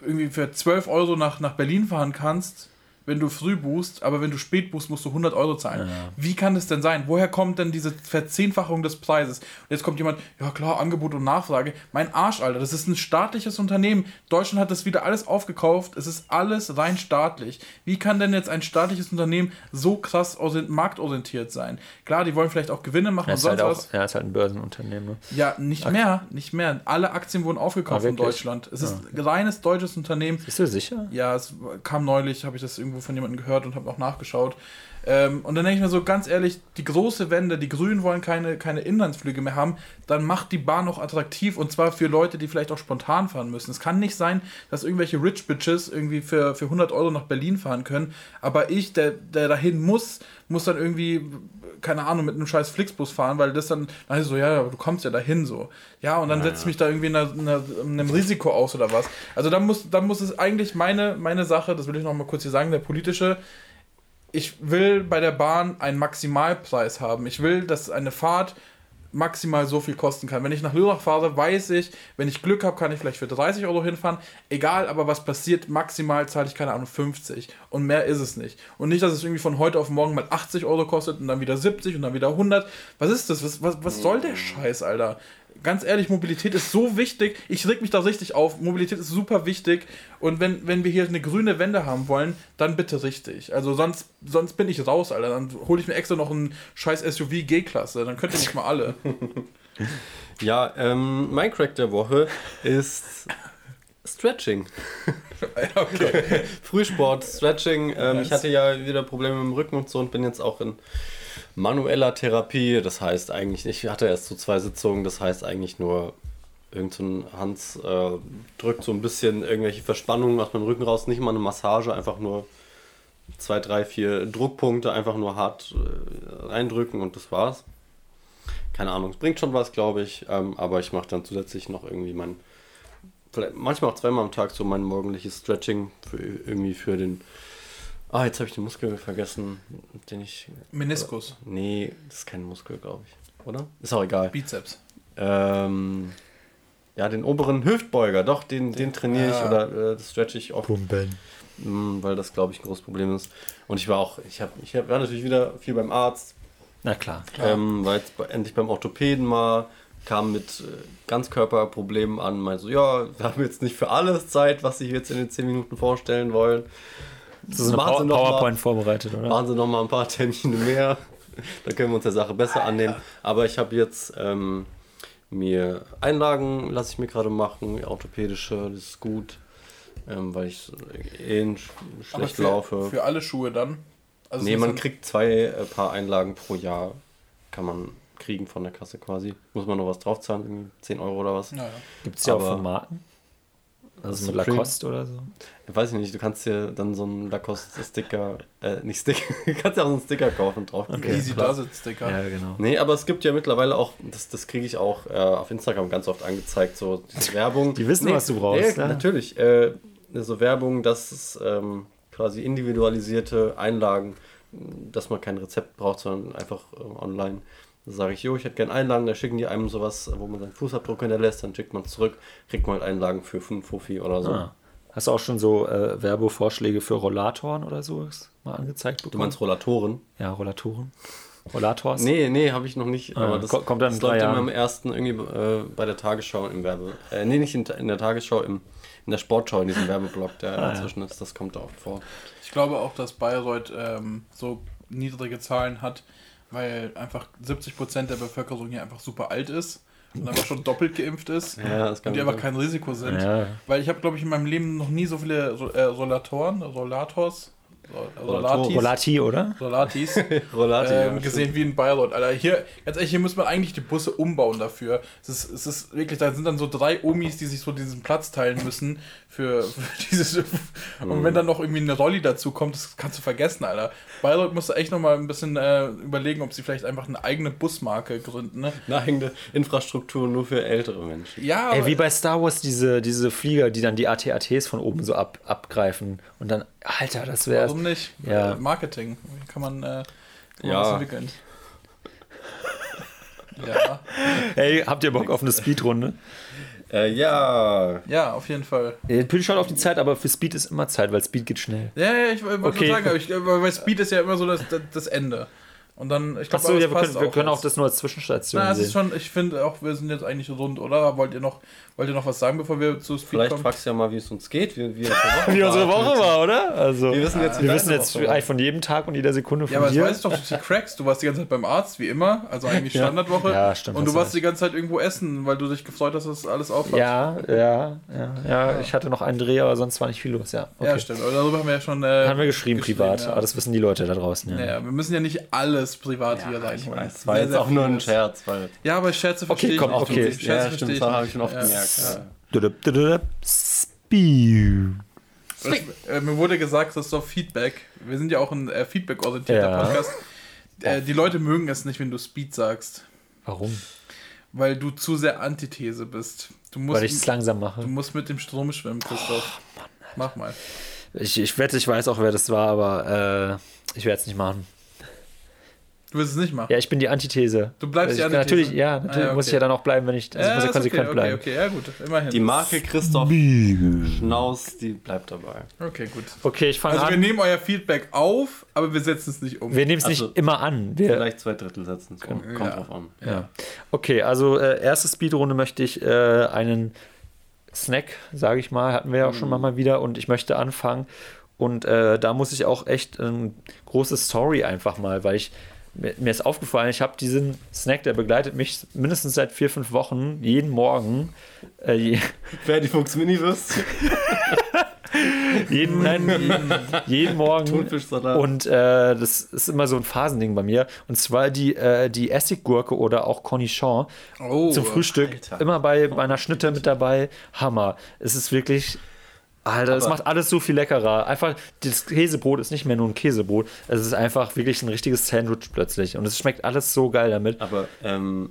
irgendwie für 12 Euro nach, nach Berlin fahren kannst wenn du früh buchst, aber wenn du spät buchst, musst du 100 Euro zahlen. Ja. Wie kann das denn sein? Woher kommt denn diese Verzehnfachung des Preises? Und jetzt kommt jemand, ja klar, Angebot und Nachfrage. Mein Arsch, Alter, das ist ein staatliches Unternehmen. Deutschland hat das wieder alles aufgekauft. Es ist alles rein staatlich. Wie kann denn jetzt ein staatliches Unternehmen so krass marktorientiert sein? Klar, die wollen vielleicht auch Gewinne machen ja, und sonst halt auch, was. Ja, ist halt ein Börsenunternehmen. Ne? Ja, nicht Aktien. mehr, nicht mehr. Alle Aktien wurden aufgekauft ah, in Deutschland. Es ist ein reines deutsches Unternehmen. Bist du sicher? Ja, es kam neulich, habe ich das irgendwo von jemandem gehört und habe auch nachgeschaut. Ähm, und dann denke ich mir so ganz ehrlich, die große Wende, die Grünen wollen keine, keine Inlandsflüge mehr haben, dann macht die Bahn noch attraktiv und zwar für Leute, die vielleicht auch spontan fahren müssen. Es kann nicht sein, dass irgendwelche Rich Bitches irgendwie für, für 100 Euro nach Berlin fahren können, aber ich, der, der dahin muss, muss dann irgendwie, keine Ahnung, mit einem scheiß Flixbus fahren, weil das dann, dann so, ja, du kommst ja dahin so. Ja, und dann ja, setze ich mich da irgendwie in, einer, in, einer, in, einem Risiko aus oder was. Also dann muss, dann muss es eigentlich meine, meine Sache, das will ich noch mal kurz hier sagen, der politische, ich will bei der Bahn einen Maximalpreis haben. Ich will, dass eine Fahrt maximal so viel kosten kann. Wenn ich nach Lörrach fahre, weiß ich, wenn ich Glück habe, kann ich vielleicht für 30 Euro hinfahren. Egal, aber was passiert, maximal zahle ich, keine Ahnung, 50. Und mehr ist es nicht. Und nicht, dass es irgendwie von heute auf morgen mal 80 Euro kostet und dann wieder 70 und dann wieder 100. Was ist das? Was, was, was soll der Scheiß, Alter? Ganz ehrlich, Mobilität ist so wichtig. Ich reg mich da richtig auf. Mobilität ist super wichtig. Und wenn, wenn wir hier eine grüne Wende haben wollen, dann bitte richtig. Also sonst, sonst bin ich raus, Alter. Dann hole ich mir extra noch einen scheiß SUV G-Klasse. Dann könnt ihr nicht mal alle. ja, ähm, mein Crack der Woche ist Stretching. okay. Frühsport, Stretching. Ähm, ich hatte ja wieder Probleme mit dem Rücken und so und bin jetzt auch in manueller Therapie. Das heißt eigentlich, ich hatte erst so zwei Sitzungen, das heißt eigentlich nur, irgendein so Hans äh, drückt so ein bisschen irgendwelche Verspannungen aus dem Rücken raus, nicht mal eine Massage, einfach nur zwei, drei, vier Druckpunkte, einfach nur hart äh, reindrücken und das war's. Keine Ahnung, es bringt schon was, glaube ich, ähm, aber ich mache dann zusätzlich noch irgendwie mein, manchmal auch zweimal am Tag so mein morgendliches Stretching für, irgendwie für den Ah, jetzt habe ich den Muskel vergessen, den ich. Meniskus. Nee, das ist kein Muskel, glaube ich. Oder? Ist auch egal. Bizeps. Ähm, ja, den oberen Hüftbeuger, doch, den, den trainiere ich oder äh, das stretch ich oft. Pumpen. Mm, weil das, glaube ich, ein großes Problem ist. Und ich war auch, ich, hab, ich hab, war natürlich wieder viel beim Arzt. Na klar. klar. Ähm, war jetzt endlich beim Orthopäden mal, kam mit äh, Ganzkörperproblemen an, meinte so, ja, wir haben jetzt nicht für alles Zeit, was Sie jetzt in den 10 Minuten vorstellen wollen. Das ist eine PowerPoint mal, vorbereitet, oder? Machen Sie noch mal ein paar Termine mehr. da können wir uns der Sache besser annehmen. Aber ich habe jetzt ähm, mir Einlagen, lasse ich mir gerade machen, orthopädische, das ist gut, ähm, weil ich eh schlecht für, laufe. Für alle Schuhe dann? Also nee, man kriegt zwei äh, Paar Einlagen pro Jahr, kann man kriegen von der Kasse quasi. Muss man noch was draufzahlen, 10 Euro oder was. Ja, ja. Gibt es ja auch von Marken? Also mit Lacoste oder so? Ich weiß nicht, du kannst dir dann so einen Lacoste-Sticker, äh, nicht Sticker, du kannst ja auch so einen Sticker kaufen drauf. Okay. Easy does it Sticker. Ja, genau. Nee, aber es gibt ja mittlerweile auch, das, das kriege ich auch äh, auf Instagram ganz oft angezeigt, so diese Werbung. Die wissen, nee, was du brauchst. Nee, ja. natürlich. Äh, so Werbung, dass es ähm, quasi individualisierte Einlagen dass man kein Rezept braucht, sondern einfach äh, online. Da sage ich, jo, ich hätte gerne Einlagen, da schicken die einem sowas, wo man seinen Fußabdruck hinterlässt, dann schickt man es zurück, kriegt man halt Einlagen für 5 Fuffi oder so. Ah. Hast du auch schon so äh, Werbevorschläge für Rollatoren oder so mal angezeigt bekommen? Du meinst Rollatoren? Ja, Rollatoren. Rollators? Nee, nee, habe ich noch nicht. Ah, aber das kommt dann das läuft immer im ersten irgendwie äh, bei der Tagesschau im Werbe. Äh, nee, nicht in, in, der Tagesschau, im, in der Sportschau, in diesem Werbeblock, der ah, dazwischen ja. ist. Das kommt oft vor. Ich glaube auch, dass Bayreuth ähm, so niedrige Zahlen hat, weil einfach 70% der Bevölkerung hier einfach super alt ist und einfach schon doppelt geimpft ist ja, und die einfach kein Risiko sind. Ja. Weil ich habe, glaube ich, in meinem Leben noch nie so viele äh, Rollatoren, Rollators, Rolatis, Rolati, oder? Rolatis. Rolati, ähm, ja, gesehen wie in Bayreuth. Alter, hier, ganz ehrlich, hier muss man eigentlich die Busse umbauen dafür. Es ist, es ist wirklich, da sind dann so drei Omis, die sich so diesen Platz teilen müssen für, für dieses. Und wenn dann noch irgendwie eine Rolli dazu kommt, das kannst du vergessen, Alter. Bayreuth muss echt nochmal ein bisschen äh, überlegen, ob sie vielleicht einfach eine eigene Busmarke gründen. Ne? Eine eigene Infrastruktur nur für ältere Menschen. Ja. Ey, wie bei Star Wars diese, diese Flieger, die dann die AT-ATs von oben so ab, abgreifen und dann, Alter, das wäre. Warum nicht? Ja. Äh, Marketing. Kann man, äh, kann ja. man entwickeln. ja. Hey, habt ihr Bock auf eine Speedrunde? Äh, ja. Ja, auf jeden Fall. Ich bin schon auf die Zeit, aber für Speed ist immer Zeit, weil Speed geht schnell. Ja, ja, ich wollte okay. sagen, aber ich, weil Speed ist ja immer so das, das Ende. Und dann, ich glaube, so, ja, wir, können, wir können auch das nur als Zwischenstation Na, sehen. Ist schon, ich finde auch, wir sind jetzt eigentlich rund, oder? Wollt ihr noch, wollt ihr noch was sagen, bevor wir zu Speed Vielleicht kommen? fragst du ja mal, wie es uns geht, wie, wie, wie unsere Woche war, oder? Also, wir wissen jetzt, wir wissen jetzt eigentlich von jedem Tag und jeder Sekunde von Ja, aber dir. das weißt doch, die Cracks, du warst die ganze Zeit beim Arzt, wie immer, also eigentlich Standardwoche. ja, stimmt. Und du warst die ganze Zeit irgendwo essen, weil du dich gefreut hast, dass das alles aufhört. Ja, ja, ja, ja, ich hatte noch einen Dreh, aber sonst war nicht viel los, ja. Okay. Ja, stimmt. Aber darüber haben wir ja schon. Äh, haben wir geschrieben, geschrieben privat, ja. aber das wissen die Leute da draußen, ja. Ja, wir müssen ja nicht alles privat hier rein. Ich weiß, war jetzt auch nur ein Scherz. Weil ja, aber Scherze verstehe okay, komm, ich okay. Scherze ja, stimmt, das habe ich schon oft gemerkt. Spew. Äh, mir wurde gesagt, das ist doch Feedback. Wir sind ja auch ein äh, Feedback-orientierter ja. Podcast. Äh, die Leute mögen es nicht, wenn du Speed sagst. Warum? Weil du zu sehr Antithese bist. Du musst, Weil ich es langsam mache. Du musst mit dem Strom schwimmen, Christoph. Oh, Mann, Mach mal. Ich, ich wette, ich weiß auch, wer das war, aber äh, ich werde es nicht machen. Du willst es nicht machen? Ja, ich bin die Antithese. Du bleibst die Antithese? Natürlich, ja, natürlich ah, ja, okay. muss ich ja dann auch bleiben, wenn ich, also ja, muss ja konsequent okay, bleiben. Okay, okay, ja gut, immerhin. Die Marke Christoph Schnaus, die bleibt dabei. Okay, gut. Okay, ich fange also an. Also wir nehmen euer Feedback auf, aber wir setzen es nicht um. Wir nehmen es also nicht immer an. Wir vielleicht zwei Drittel setzen es um. Kommt drauf an. Ja. Okay, also äh, erste Speedrunde möchte ich äh, einen Snack, sage ich mal, hatten wir ja auch mhm. schon mal wieder und ich möchte anfangen und äh, da muss ich auch echt eine große Story einfach mal, weil ich mir ist aufgefallen, ich habe diesen Snack, der begleitet mich mindestens seit vier, fünf Wochen, jeden Morgen. Äh, je Ferdi Fuchs Miniwürst. jeden, nein, jeden, jeden Morgen. Thunfischsalat. Und äh, das ist immer so ein Phasending bei mir. Und zwar die, äh, die Essiggurke oder auch Cornichon oh, zum Frühstück. Alter. Immer bei meiner Schnitte mit dabei. Hammer. Es ist wirklich Alter, das macht alles so viel leckerer. Einfach, das Käsebrot ist nicht mehr nur ein Käsebrot. Es ist einfach wirklich ein richtiges Sandwich plötzlich. Und es schmeckt alles so geil damit. Aber ähm,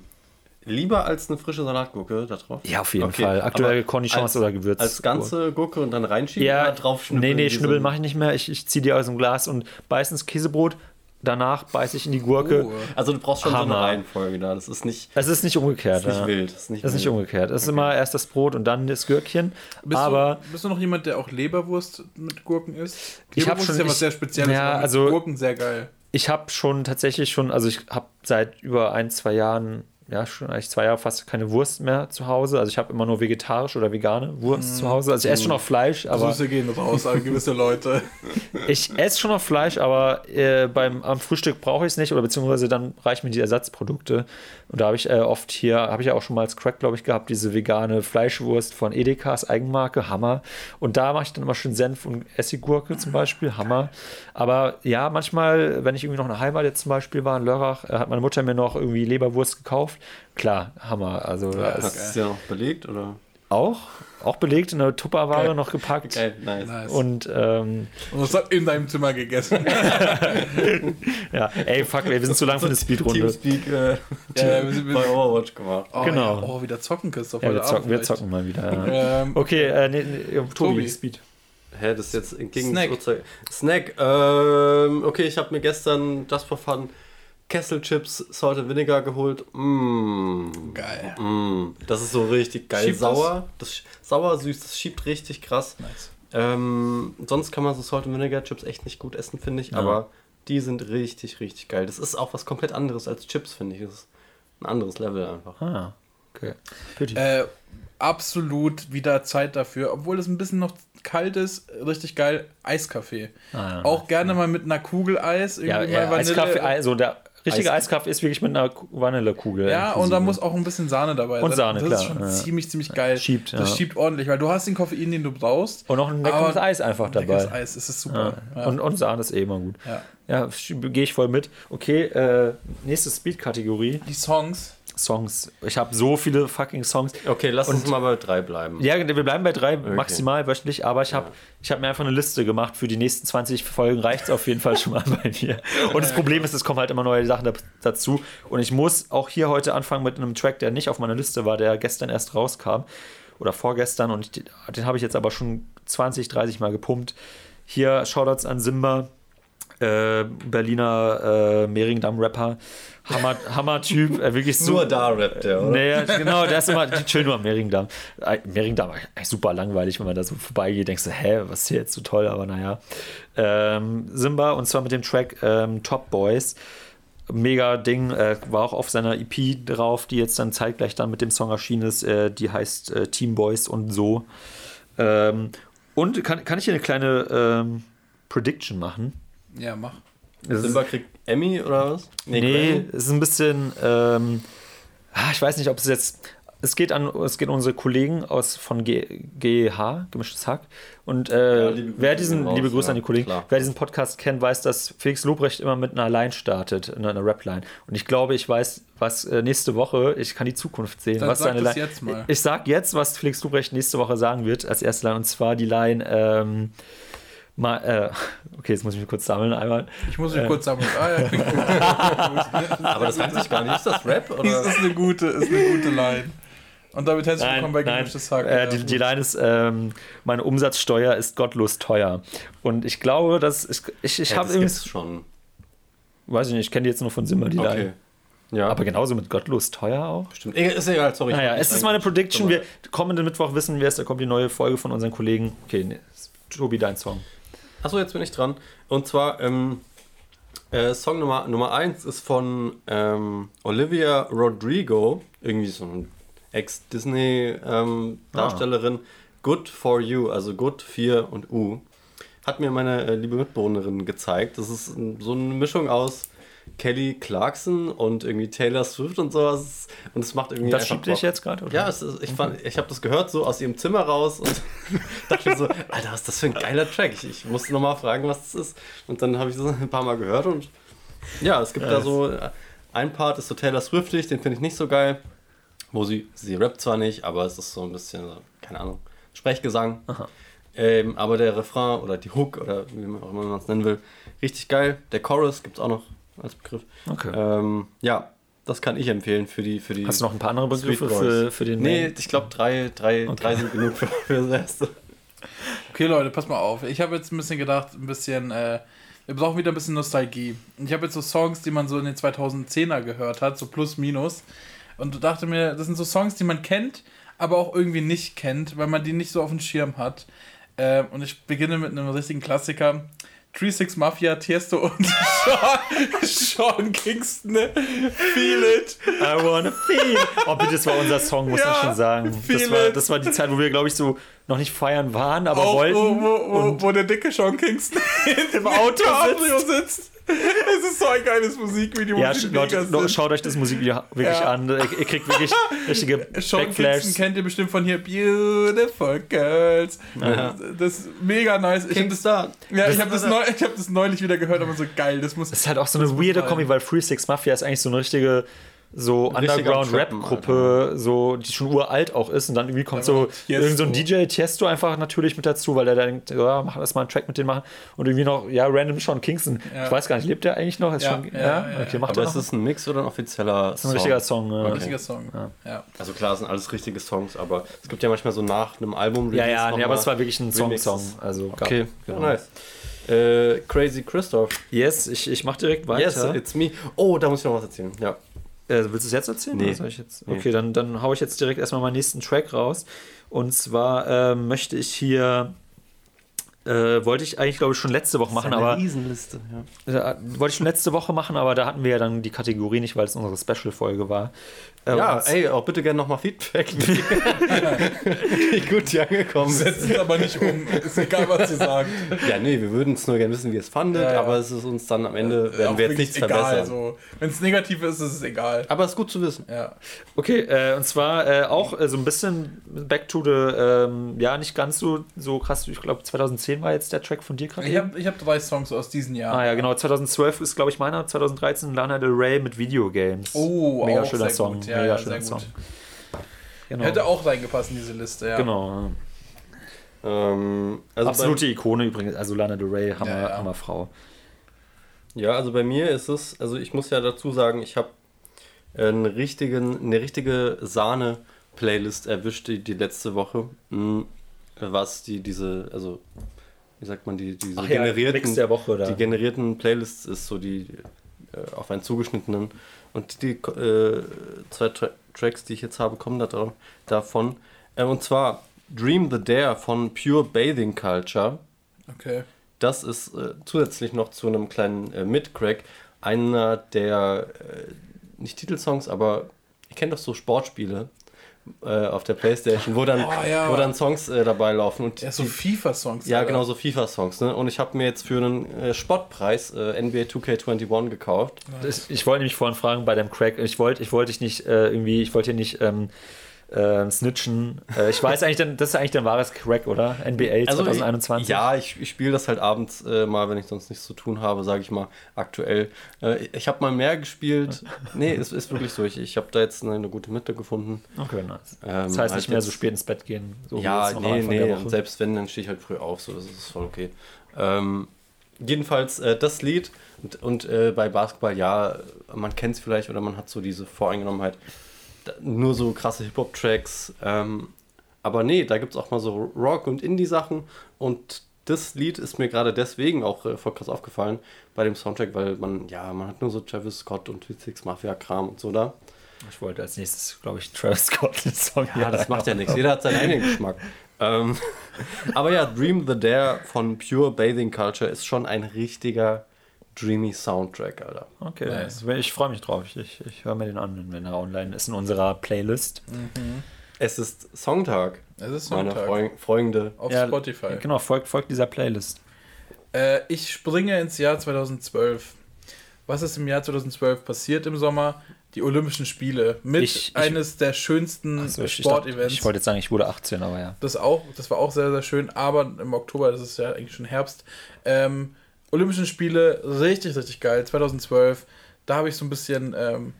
lieber als eine frische Salatgurke da drauf? Ja, auf jeden okay. Fall. Aktuell Cornichons oder Gewürz. Als ganze Gurke und dann reinschieben ja, oder drauf schnibbeln? Nee, nee, schnibbeln mache ich nicht mehr. Ich, ich ziehe die aus dem Glas und beiß ins Käsebrot, danach beiße ich in die Gurke. Oh. Also du brauchst schon Hammer. so eine Reihenfolge da. Das ist nicht. Es ist nicht umgekehrt. Das ist nicht ja. wild. Das ist nicht, das ist nicht umgekehrt. Es okay. ist immer erst das Brot und dann das Gürkchen. Bist aber du, bist du noch jemand, der auch Leberwurst mit Gurken isst? Ich habe schon ist ja was sehr Spezielles. Ja, also Gurken sehr geil. Ich habe schon tatsächlich schon, also ich habe seit über ein zwei Jahren ja, schon eigentlich zwei Jahre fast keine Wurst mehr zu Hause. Also ich habe immer nur vegetarisch oder vegane Wurst mm. zu Hause. Also ich esse schon noch Fleisch, aber. Süße gehen raus an gewisse Leute. ich esse schon noch Fleisch, aber äh, beim, am Frühstück brauche ich es nicht oder beziehungsweise dann reichen mir die Ersatzprodukte. Und da habe ich äh, oft hier, habe ich ja auch schon mal als Crack, glaube ich, gehabt, diese vegane Fleischwurst von Edekas Eigenmarke, Hammer. Und da mache ich dann immer schön Senf und Essiggurke zum Beispiel, Hammer. Aber ja, manchmal, wenn ich irgendwie noch in der Heimat jetzt zum Beispiel war, in Lörrach, äh, hat meine Mutter mir noch irgendwie Leberwurst gekauft. Klar, Hammer. Also, ja, du ja noch belegt, oder? Auch, auch belegt in der Tupperware okay. noch gepackt. Okay, nice. Und, ähm, und das hat in deinem Zimmer gegessen. ja, ey, fuck, ey, wir sind zu lang für eine Speedrunde. Teamspeak äh, ja, wir sind bei Overwatch gemacht. Oh, genau. Ja. Oh, wieder zocken, Christoph. Ja, wir zocken, wir zocken mal wieder. Ja. Ähm, okay, äh, nee, nee, Tobi, Tobi, Speed. hä, das ist jetzt gegen Snack. Snack, ähm, okay, ich habe mir gestern das for fun Kesselchips Salt and Vinegar geholt. Mmh. Geil. Mmh. Das ist so richtig geil. Schiebt sauer. Das? das? sauer, süß, das schiebt richtig krass. Nice. Ähm, sonst kann man so Salt and Vinegar Chips echt nicht gut essen, finde ich. Ja. Aber die sind richtig, richtig geil. Das ist auch was komplett anderes als Chips, finde ich. Das ist ein anderes Level einfach. Ah, okay. Äh, absolut wieder Zeit dafür, obwohl es ein bisschen noch kalt ist, richtig geil, Eiskaffee. Ah, ja, auch gerne ja. mal mit einer Kugel Eis. Ja, ja Eiskaffee, also der richtige Eis Eiskaffee ist wirklich mit einer Vanillekugel. Ja, inklusive. und da muss auch ein bisschen Sahne dabei sein. Und Sahne, das klar. Das ist schon ja. ziemlich, ziemlich geil. Schiebt, Das schiebt ordentlich, weil du hast den Koffein, den du brauchst. Und noch ein leckeres Eis einfach dabei. Leckeres Eis, das ist super. Und, und Sahne ist eh immer gut. Ja, ja gehe ich voll mit. Okay, äh, nächste Speed-Kategorie. Die Songs. Songs. Ich habe so viele fucking Songs. Okay, lass und, uns mal bei drei bleiben. Ja, wir bleiben bei drei okay. maximal wöchentlich, aber ich habe ja. hab mir einfach eine Liste gemacht für die nächsten 20 Folgen. Reicht es auf jeden Fall schon mal bei mir. Und das Problem ist, es kommen halt immer neue Sachen dazu. Und ich muss auch hier heute anfangen mit einem Track, der nicht auf meiner Liste war, der gestern erst rauskam. Oder vorgestern. Und den, den habe ich jetzt aber schon 20, 30 Mal gepumpt. Hier Shoutouts an Simba äh, Berliner äh, Mehringdamm-Rapper. Hammer, Hammer-Typ, äh, wirklich so. Nur da rappt der, oder? Naja, genau, der ist immer schön nur am Mehringdamm. Äh, Mehringdamm, eigentlich super langweilig, wenn man da so vorbeigeht, denkst du, hä, was ist hier jetzt so toll, aber naja. Ähm, Simba und zwar mit dem Track ähm, Top Boys. Mega Ding, äh, war auch auf seiner EP drauf, die jetzt dann zeitgleich dann mit dem Song erschienen ist, äh, die heißt äh, Team Boys und so. Ähm, und kann, kann ich hier eine kleine ähm, Prediction machen? Ja, mach. Simba kriegt Emmy oder was? Nee, nee es ist ein bisschen. Ähm, ah, ich weiß nicht, ob es jetzt. Es geht an, es geht an unsere Kollegen aus von GH, gemischtes Hack. Und äh, ja, wer diesen, raus, liebe Grüße ja, an die Kollegen, klar. wer diesen Podcast kennt, weiß, dass Felix Lobrecht immer mit einer Line startet, in einer Rap-Line. Und ich glaube, ich weiß, was äh, nächste Woche, ich kann die Zukunft sehen. Dann was sag seine Line. Jetzt mal. Ich, ich sag jetzt, was Felix Lobrecht nächste Woche sagen wird, als erste Line, und zwar die Line, ähm, Mal, äh, okay, jetzt muss ich mich kurz sammeln einmal. Ich muss mich äh, kurz sammeln. Ah, ja. Aber das heißt sich gar nicht. Ist das Rap? Oder? Das ist eine gute, ist eine gute Line. Und damit herzlich willkommen bei Gemischtes Hack. Äh, die, die Line ist, ähm, meine Umsatzsteuer ist gottlos teuer. Und ich glaube, dass ich, ich, ich ja, habe irgendwie... schon. Weiß ich nicht, ich kenne die jetzt nur von Simmer, die okay. Line. Ja. Aber genauso mit gottlos teuer auch. Stimmt. Ist egal, sorry. Naja, es ist meine Prediction. Wir kommenden Mittwoch wissen wir es, da kommt die neue Folge von unseren Kollegen. Okay, nee, Tobi, dein Song. Achso, jetzt bin ich dran. Und zwar, ähm, äh, Song Nummer, Nummer 1 ist von ähm, Olivia Rodrigo, irgendwie so eine Ex-Disney-Darstellerin. Ähm, ah. Good for You, also Good 4 und U. Hat mir meine äh, liebe Mitbewohnerin gezeigt. Das ist so eine Mischung aus Kelly Clarkson und irgendwie Taylor Swift und sowas. Und es macht irgendwie. Das schiebt dich jetzt gerade? Ja, ist, ich, fand, ich habe das gehört so aus ihrem Zimmer raus und dachte so, Alter, was ist das für ein geiler Track? Ich, ich musste nochmal fragen, was das ist. Und dann habe ich das ein paar Mal gehört und ja, es gibt ja, da so. Ein Part ist so Taylor Swiftig, den finde ich nicht so geil. Wo sie, sie rappt zwar nicht, aber es ist so ein bisschen, keine Ahnung, Sprechgesang. Ähm, aber der Refrain oder die Hook oder wie man auch immer man es nennen will, richtig geil. Der Chorus gibt es auch noch als Begriff. Okay. Ähm, ja, das kann ich empfehlen für die. Für die Hast du noch ein paar andere Begriffe für, für den Nee, ich glaube, drei, drei, okay. drei sind genug für, für das erste. Okay, Leute, pass mal auf. Ich habe jetzt ein bisschen gedacht, ein bisschen. Äh, wir brauchen wieder ein bisschen Nostalgie. Und ich habe jetzt so Songs, die man so in den 2010er gehört hat, so plus minus. Und dachte mir, das sind so Songs, die man kennt, aber auch irgendwie nicht kennt, weil man die nicht so auf dem Schirm hat. Äh, und ich beginne mit einem richtigen Klassiker. 3-6 Mafia, Tiesto und Sean, Sean Kingston. Feel it. I wanna feel. Oh, bitte, das war unser Song, muss ja, man schon sagen. Das war, das war die Zeit, wo wir, glaube ich, so noch nicht feiern waren, aber Auch, wollten. Wo, wo, wo, wo, der dicke Sean Kingston im Auto sitzt. sitzt. Es ist so ein geiles Musikvideo. Ja, Leute, schaut euch das Musikvideo wirklich ja. an. Ihr kriegt wirklich richtige Sean Backflashes. kennt ihr bestimmt von hier Beautiful Girls. Ja. Das ist mega nice. Ich habe das, ja, das, ich hab das, neu, hab das neulich wieder gehört, aber so geil. Das, muss, das ist halt auch so eine weirde Kombi, weil Free Six Mafia ist eigentlich so eine richtige so Underground-Rap-Gruppe, so, die schon uralt auch ist und dann irgendwie kommt so irgend so ein DJ Tiesto einfach natürlich mit dazu, weil er denkt, ja, mach das mal einen Track mit dem machen und irgendwie noch, ja, random Sean Kingston. Ja. Ich weiß gar nicht, lebt der eigentlich noch? Ist ja, schon, ja, ja, okay, macht Aber ist das ein Mix oder ein offizieller Song? Das ist ein richtiger Song. Okay. Ein richtiger Song, ja. Also klar, sind alles richtige Songs, aber es gibt ja manchmal so nach einem Album Ja, ja, nee, aber es war wirklich ein Song-Song. Also, okay, genau. nice. Äh, Crazy Christoph. Yes, ich, ich mach direkt weiter. Yes, it's me. Oh, da muss ich noch was erzählen. Ja. Äh, willst du es jetzt erzählen? Nee. Soll ich jetzt? Okay, nee. dann, dann haue ich jetzt direkt erstmal meinen nächsten Track raus. Und zwar äh, möchte ich hier äh, wollte ich eigentlich, glaube ich, schon letzte Woche machen, aber. Riesenliste, ja. Äh, wollte ich schon letzte Woche machen, aber da hatten wir ja dann die Kategorie nicht, weil es unsere Special-Folge war. Äh, ja, ey, auch bitte gerne nochmal Feedback, wie gut die angekommen sind. Setzen es aber nicht um, ist egal, was ihr sagt. Ja, nee, wir würden es nur gerne wissen, wie ihr es fandet, ja, ja. aber es ist uns dann am Ende, werden wir jetzt nichts egal, verbessern. So. Wenn es negativ ist, ist es egal. Aber es ist gut zu wissen. Ja. Okay, äh, und zwar äh, auch äh, so ein bisschen back to the, ähm, ja, nicht ganz so, so krass, ich glaube 2010 war jetzt der Track von dir gerade. Ich habe hab drei Songs aus diesem Jahr. Ah ja, genau, 2012 ist, glaube ich, meiner, 2013 Lana Del Rey mit Videogames. Oh, Mega schöner Song. Gut. Ja, mega ja, schöner Song. Genau. Hätte auch reingepasst in diese Liste, ja. Genau. Ähm, also Absolute Ikone übrigens, also Lana Del Rey, Hammer, ja, ja. Hammerfrau. Ja, also bei mir ist es, also ich muss ja dazu sagen, ich habe eine, richtigen, eine richtige Sahne-Playlist erwischt die, die letzte Woche. Hm, was die, diese, also wie sagt man, die, diese Ach generierten, der Woche, oder? die generierten Playlists ist so die äh, auf einen zugeschnittenen und die äh, zwei Tra Tracks, die ich jetzt habe, kommen da, davon. Äh, und zwar Dream the Dare von Pure Bathing Culture. Okay. Das ist äh, zusätzlich noch zu einem kleinen äh, Mid-Crack einer der, äh, nicht Titelsongs, aber ihr kennt doch so Sportspiele äh, auf der Playstation, wo dann, oh, ja. wo dann Songs äh, dabei laufen. Und ja, so FIFA-Songs. Ja, genau, so FIFA-Songs. Ne? Und ich habe mir jetzt für einen äh, Spottpreis äh, NBA 2K21 gekauft. Nice. Ich wollte nämlich vorhin fragen bei dem Crack, ich wollte ich wollt dich nicht äh, irgendwie, ich wollte hier nicht ähm, äh, snitchen. Äh, ich weiß eigentlich, dann, das ist eigentlich dein wahres Crack, oder? NBA also 2021. Ich, ja, ich, ich spiele das halt abends äh, mal, wenn ich sonst nichts zu tun habe, sage ich mal, aktuell. Äh, ich habe mal mehr gespielt. nee, es ist wirklich so. Ich, ich habe da jetzt eine, eine, gute Mitte gefunden. Okay, nice. Ähm, das heißt halt nicht mehr so spät ins Bett gehen. So ja, nee, nee. Und selbst wenn, dann stehe ich halt früh auf. So, das ist voll okay. Ähm, jedenfalls äh, das Lied und, und äh, bei Basketball, ja, man kennt es vielleicht oder man hat so diese Voreingenommenheit nur so krasse Hip-Hop-Tracks. Ähm, aber nee, da gibt es auch mal so Rock- und Indie-Sachen. Und das Lied ist mir gerade deswegen auch äh, voll krass aufgefallen bei dem Soundtrack, weil man, ja, man hat nur so Travis Scott und Witzix Mafia-Kram und so da. Ich wollte als nächstes, glaube ich, Travis Scott den Song Ja, das macht ja nichts. Jeder hat seinen eigenen Geschmack. ähm, aber ja, Dream the Dare von Pure Bathing Culture ist schon ein richtiger dreamy Soundtrack, Alter. Okay, nice. ich freue mich drauf. Ich, ich höre mir den an, wenn er online ist in unserer Playlist. Mhm. Es ist Songtag. Es ist Songtag. Meine Freunde. Auf ja, Spotify. Genau, folgt, folgt dieser Playlist. Äh, ich springe ins Jahr 2012. Was ist im Jahr 2012 passiert im Sommer? Die Olympischen Spiele mit ich, eines der schönsten so, Sportevents. Ich, ich wollte jetzt sagen, ich wurde 18, aber ja. Das auch, das war auch sehr, sehr schön, aber im Oktober, das ist ja eigentlich schon Herbst, ähm, Olympischen Spiele, richtig, richtig geil. 2012, da habe ich so ein bisschen, ähm,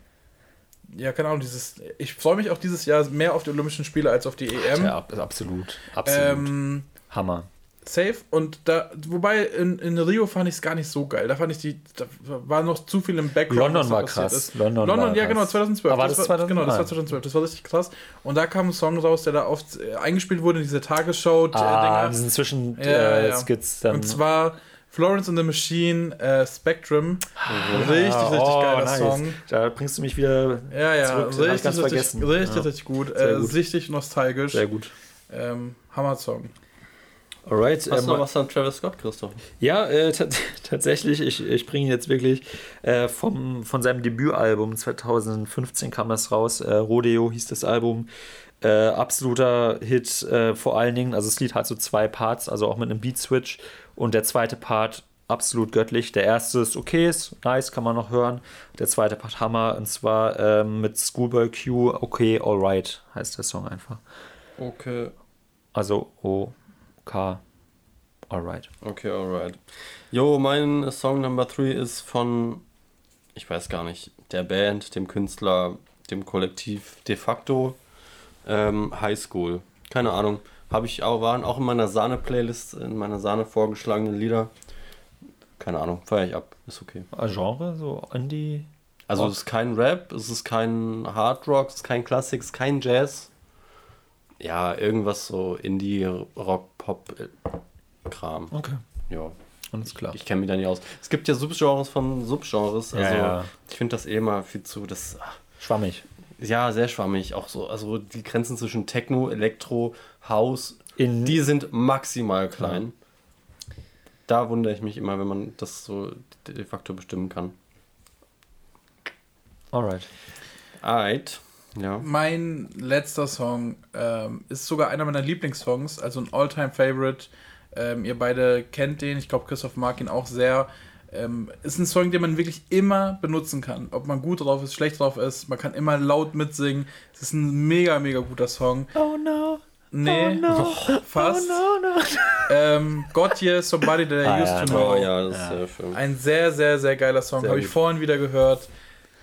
ja, keine Ahnung, dieses. Ich freue mich auch dieses Jahr mehr auf die Olympischen Spiele als auf die EM. Ja, absolut. Absolut. Ähm, Hammer. Safe. Und da, wobei in, in Rio fand ich es gar nicht so geil. Da fand ich die, da war noch zu viel im Background. London war krass. Ist. London, London war ja, genau, 2012. Aber das, das war, 2000? Genau, das war 2012. Das war richtig krass. Und da kam ein Song raus, der da oft äh, eingespielt wurde, diese Tagesschau-Dinger. Ah, zwischen ja, äh, ja. Skits. Dann. Und zwar Florence and the Machine, äh, Spectrum. Mhm. Richtig, richtig oh, geiler nice. Song. Da bringst du mich wieder ja, ja, zurück. Richtig, ganz richtig, vergessen. richtig, ja. richtig gut. Äh, gut. Richtig nostalgisch. Sehr gut. Ähm, Hammer-Song. Alright. Hast ähm, du noch was an Travis Scott, Christoph? Ja, äh, tatsächlich. Ich, ich bringe ihn jetzt wirklich äh, vom, von seinem Debütalbum 2015 kam das raus. Äh, Rodeo hieß das Album. Äh, absoluter Hit äh, vor allen Dingen. Also das Lied hat so zwei Parts, also auch mit einem Beat-Switch. Und der zweite Part absolut göttlich. Der erste ist okay, ist nice, kann man noch hören. Der zweite Part Hammer und zwar ähm, mit Schoolboy Q, okay, alright heißt der Song einfach. Okay. Also O-K, alright. Okay, alright. Jo, mein Song Number 3 ist von ich weiß gar nicht, der Band, dem Künstler, dem Kollektiv de facto ähm, High School. Keine Ahnung. Habe ich auch, waren auch in meiner Sahne-Playlist, in meiner Sahne vorgeschlagenen Lieder. Keine Ahnung, feiere ich ab. Ist okay. Genre, so Indie. Also es ist kein Rap, es ist kein Hard Rock, es ist kein Klassik, es ist kein Jazz. Ja, irgendwas so Indie, Rock, Pop, Kram. Okay. Ja. Alles klar. Ich kenne mich da nicht aus. Es gibt ja Subgenres von Subgenres. Also Ja, ja. ich finde das eh mal viel zu. Das, ach, Schwammig. ja, sehr schwammig. Auch so, also die Grenzen zwischen Techno, Elektro, House, In- die sind maximal klein. Da wundere ich mich immer, wenn man das so de facto bestimmen kann. Alright. Alright. Ja. Mein letzter Song ähm, ist sogar einer meiner Lieblingssongs, also ein All-Time-Favorite. Ähm, ihr beide kennt den, ich glaube, Christoph mag ihn auch sehr. Ähm, ist ein Song, den man wirklich immer benutzen kann. Ob man gut drauf ist, schlecht drauf ist, man kann immer laut mitsingen. Es ist ein mega, mega guter Song. Oh no. Nee, fast. no. Ähm, Gotye, Somebody That I Ah, Used ja, to Know. Oh ja, das ist sehr schön. Ein sehr, sehr, sehr geiler Song. Habe ich vorhin wieder gehört.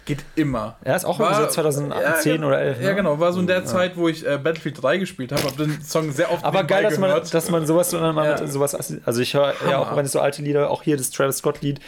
Geht immer. Er ist auch irgendwie so 2010 ja, oder 11. Ja, ne? genau. War so in der Zeit, wo ich äh, Battlefield 3 gespielt habe. Habe den Song sehr oft Aber geil, dass man, dass man sowas so dann mal Ja. mit sowas. Also ich höre ja auch, wenn ich so alte Lieder, auch hier das Travis Scott-Lied.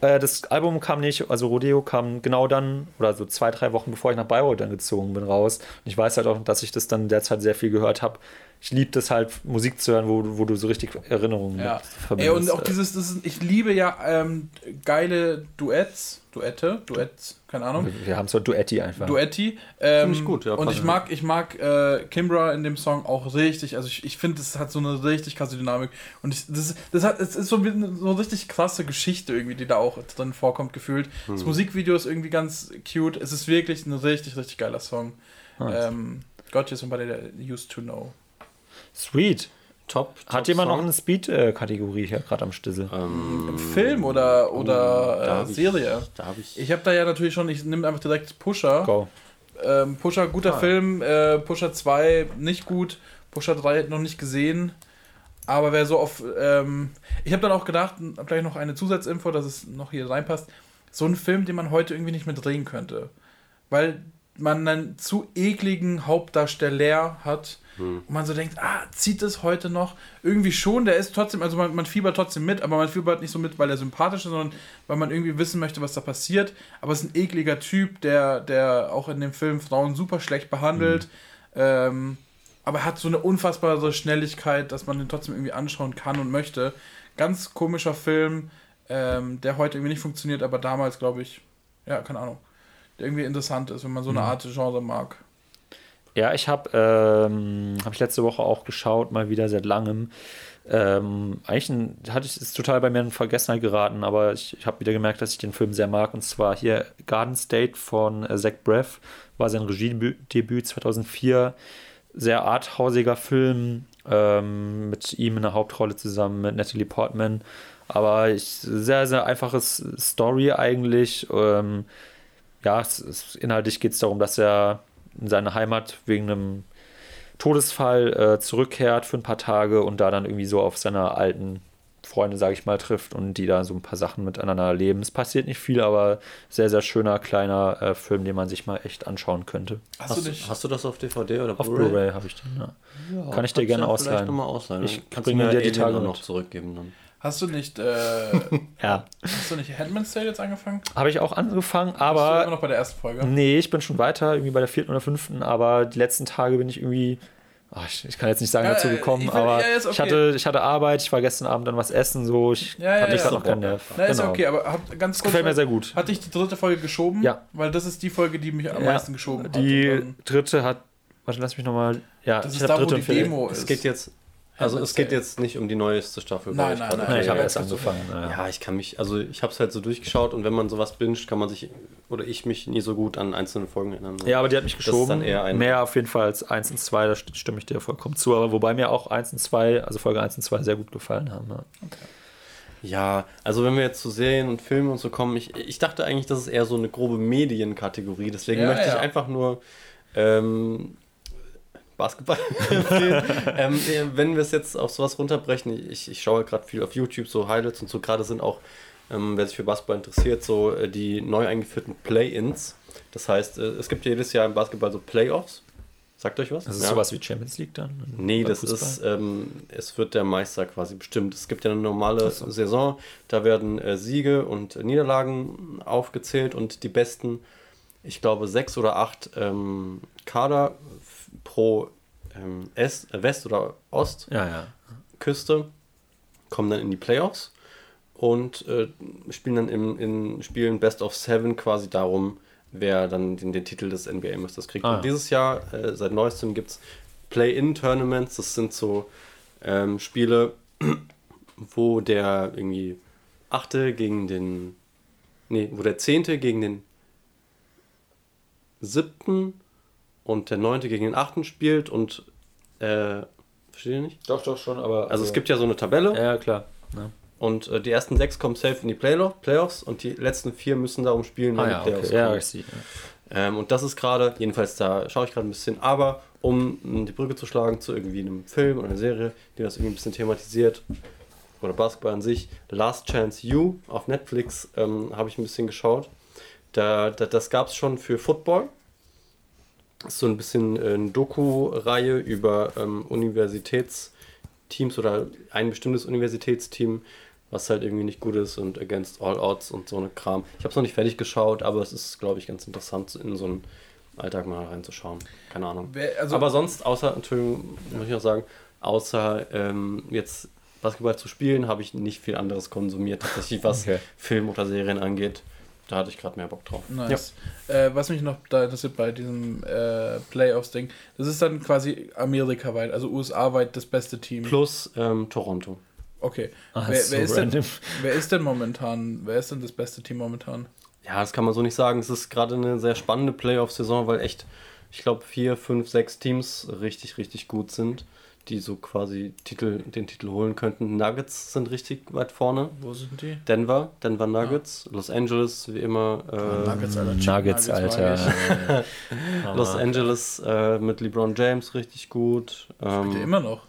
Äh, das Album kam nicht, also Rodeo kam genau dann, oder so zwei, drei Wochen bevor ich nach Bayreuth dann gezogen bin, raus. Und ich weiß halt auch, dass ich das dann derzeit sehr viel gehört habe. Ich liebe das halt, Musik zu hören, wo, wo du so richtig Erinnerungen Ja. mit Ey, verbindest. und auch dieses, das ist, ich liebe ja ähm, geile Duets, Duette, Duets, keine Ahnung. Wir haben so Duetti einfach. Duetti. Ähm, Finde ich gut, ja, Und ich mag, ich mag äh, Kimbra in dem Song auch richtig. Also ich, ich finde, es hat so eine richtig krasse Dynamik. Und ich, das, das hat, es ist so, eine- so eine richtig krasse Geschichte irgendwie, die da auch drin vorkommt, gefühlt. Das Musikvideo ist irgendwie ganz cute. Es ist wirklich ein richtig, richtig geiler Song. Ähm, Got you somebody that used to know. Sweet. Top. Hat top jemand Song. noch eine Speed-Kategorie hier gerade am Stissel? Ähm, Im Film oder, oh, oder da äh, hab ich- Serie? Da habe ich. Ich habe da ja natürlich schon, ich nehme einfach direkt Pusher. Go. Ähm, Pusher, guter Ah. Film. Äh, Pusher 2 nicht gut. Pusher 3 noch nicht gesehen. Aber wer so auf. Ähm, ich habe dann auch gedacht, hab gleich noch eine Zusatzinfo, dass es noch hier reinpasst. So ein Film, den man heute irgendwie nicht mehr drehen könnte. Weil man einen zu ekligen Hauptdarsteller hat. Und man so denkt, ah, zieht es heute noch? Irgendwie schon, der ist trotzdem, also man, man fiebert trotzdem mit, aber man fiebert nicht so mit, weil er sympathisch ist, sondern weil man irgendwie wissen möchte, was da passiert. Aber es ist ein ekliger Typ, der, der auch in dem Film Frauen super schlecht behandelt. Ähm, aber hat so eine unfassbare Schnelligkeit, dass man den trotzdem irgendwie anschauen kann und möchte. Ganz komischer Film, ähm, der heute irgendwie nicht funktioniert, aber damals, glaube ich, ja, keine Ahnung, der irgendwie interessant ist, wenn man so eine Art Genre mag. Ja, ich habe ähm, hab ich letzte Woche auch geschaut, mal wieder seit langem. Ähm, eigentlich ein, hatte ich, ist total bei mir in Vergessenheit geraten, aber ich, ich habe wieder gemerkt, dass ich den Film sehr mag. Und zwar hier Garden State von äh, Zach Braff, war sein Regiedebüt 2004. Sehr arthausiger Film, ähm, mit ihm in der Hauptrolle zusammen mit Natalie Portman. Aber ich, sehr, sehr einfaches Story eigentlich. Ähm, ja, es, es, inhaltlich geht es darum, dass er in seine Heimat wegen einem Todesfall äh, zurückkehrt für ein paar Tage und da dann irgendwie so auf seine alten Freunde, sage ich mal, trifft und die da so ein paar Sachen miteinander erleben. Es passiert nicht viel, aber sehr, sehr schöner, kleiner äh, Film, den man sich mal echt anschauen könnte. Hast, Hast, du dich. hast du das auf DVD oder Auf Blu-ray habe ich den, ja. Kann ich dir gerne Vielleicht ausleihen. nochmal ausleihen. Ich du mir dir die Tage noch zurückgeben dann. Hast du nicht, äh, Ja. hast du nicht Handman's Tale jetzt angefangen? Habe ich auch angefangen, Bist du immer aber noch bei der ersten Folge? nee, ich bin schon weiter, irgendwie bei der vierten oder fünften, aber die letzten Tage bin ich irgendwie. ach, ich, ich kann jetzt nicht sagen, Ja, dazu äh, gekommen, ich will- aber ja, ist ich, okay. hatte, ich hatte Arbeit, ich war gestern Abend dann was essen, so ich Ja, ja, hatte ja, gerade noch keinen Nerv. Na, ist Genau. okay, aber hab, ganz kurz. Gefällt mir sehr gut. Hatte ich die dritte Folge geschoben? Ja. Weil das ist die Folge, die mich am Ja, meisten geschoben hat. Die dritte hat. Warte, lass mich nochmal. Ja, Das ich ist da, wo dritte die und vierte- Demo Es ist. geht jetzt. Also Handmaid's es geht Tale. jetzt nicht um die neueste Staffel. Nein, nein, gerade. nein, Nein, ich habe erst angefangen. Ja. Ja, ich kann mich, also ich habe es halt so durchgeschaut und wenn man sowas binscht, kann man sich, oder ich mich nie so gut an einzelne Folgen erinnern. Ja, aber die hat mich Das ist geschoben. dann eher ein- Mehr auf jeden Fall als 1 und 2, da st- stimme ich dir vollkommen zu. Aber wobei mir auch 1 und 2, also Folge 1 und 2 sehr gut gefallen haben. Ja. Ja, also wenn wir jetzt zu Serien und Filmen und so kommen, ich, ich dachte eigentlich, das ist eher so eine grobe Medienkategorie. Deswegen Ja, möchte ich ja. einfach nur ähm, Basketball ähm, äh, wenn wir es jetzt auf sowas runterbrechen, ich, ich schaue gerade viel auf YouTube, so Highlights und so, gerade sind auch ähm, wer sich für Basketball interessiert, so äh, die neu eingeführten Play-Ins. Das heißt, äh, es gibt jedes Jahr im Basketball so Playoffs. Sagt euch was? Das ist ja. sowas wie Champions League dann? Nee, das Fußball? ist, ähm, es wird der Meister quasi bestimmt. Es gibt ja eine normale so. Saison, da werden äh, Siege und Niederlagen aufgezählt und die besten, ich glaube, sechs oder acht ähm, Kader pro ähm, Est, äh, West- oder Ostküste ja, ja. kommen dann in die Playoffs und äh, spielen dann im, in Spielen Best of Seven quasi darum, wer dann den, den Titel des NBA-Meisters kriegt. Ah. Und dieses Jahr, äh, seit neuestem, gibt es Play-In-Tournaments. Das sind so ähm, Spiele, wo der irgendwie Achte gegen den. Nee, wo der Zehnte gegen den Siebten und der Neunte gegen den Achten spielt und. Äh, versteht ihr nicht? Doch, doch, schon, aber. Also, also es gibt ja so eine Tabelle. Ja, klar. Ja. Und äh, die ersten sechs kommen safe in die Playoffs und die letzten vier müssen darum spielen, ah, ja, die Playoffs okay. kommen. Ja, ich sehe. Ähm, und das ist gerade, jedenfalls da schaue ich gerade ein bisschen, aber um die Brücke zu schlagen zu irgendwie einem Film oder einer Serie, die das irgendwie ein bisschen thematisiert, oder Basketball an sich, Last Chance You auf Netflix ähm, habe ich ein bisschen geschaut. Da, da das gab es schon für Football. Das ist so ein bisschen äh, eine Doku-Reihe über ähm, Universitätsteams oder ein bestimmtes Universitätsteam, was halt irgendwie nicht gut ist und Against All Odds und so eine Kram. Ich habe es noch nicht fertig geschaut, aber es ist, glaube ich, ganz interessant, in so einen Alltag mal reinzuschauen. Keine Ahnung. Also aber sonst, außer, Entschuldigung, muss ich noch sagen, außer ähm, jetzt Basketball zu spielen, habe ich nicht viel anderes konsumiert, tatsächlich, was okay. Film oder Serien angeht. Da hatte ich gerade mehr Bock drauf. Nice. Ja. Äh, was mich noch da interessiert bei diesem äh, Playoffs-Ding, das ist dann quasi amerikaweit, also USA-weit das beste Team. Plus ähm, Toronto. Okay. Ach, wer, wer, ist denn, wer ist denn momentan, wer ist denn das beste Team momentan? Ja, das kann man so nicht sagen. Es ist gerade eine sehr spannende Playoff-Saison, weil echt, ich glaube, vier, fünf, sechs Teams richtig, richtig gut sind, die so quasi Titel, den Titel holen könnten. Nuggets sind richtig weit vorne. Wo sind die? Denver, Denver Nuggets, ja. Los Angeles, wie immer. Äh, Nuggets, Alter. Nuggets, Alter. Los Angeles äh, mit LeBron James richtig gut. Ähm, Spielt immer noch?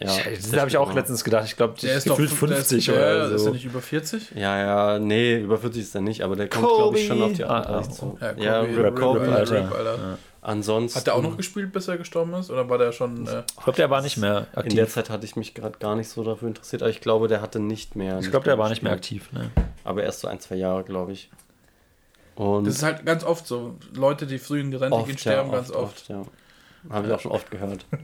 Ja, das habe ich auch genau. letztens gedacht. Ich glaube, der ist gefühlt doch, 50 der ist, oder so. Ist er nicht über 40? Ja, ja, nee, über 40 ist er nicht, aber der kommt, glaube ich, schon auf die Art. Ah, oh. Ja, Kobe, ja, Rip, Kobe, Rip, Alter. Rip, Alter. Ja. Ansonsten. Hat der auch noch gespielt, bis er gestorben ist? Oder war der schon. Äh ich glaube, der war nicht mehr aktiv. In der Zeit hatte ich mich gerade gar nicht so dafür interessiert, aber ich glaube, der hatte nicht mehr. Ich glaube, der war nicht mehr aktiv, ne? Aber erst so ein, zwei Jahre, glaube ich. Und das ist halt ganz oft so. Leute, die früh in Rente gehen, sterben ja, oft, ganz oft. oft ja. Habe ich auch schon oft gehört.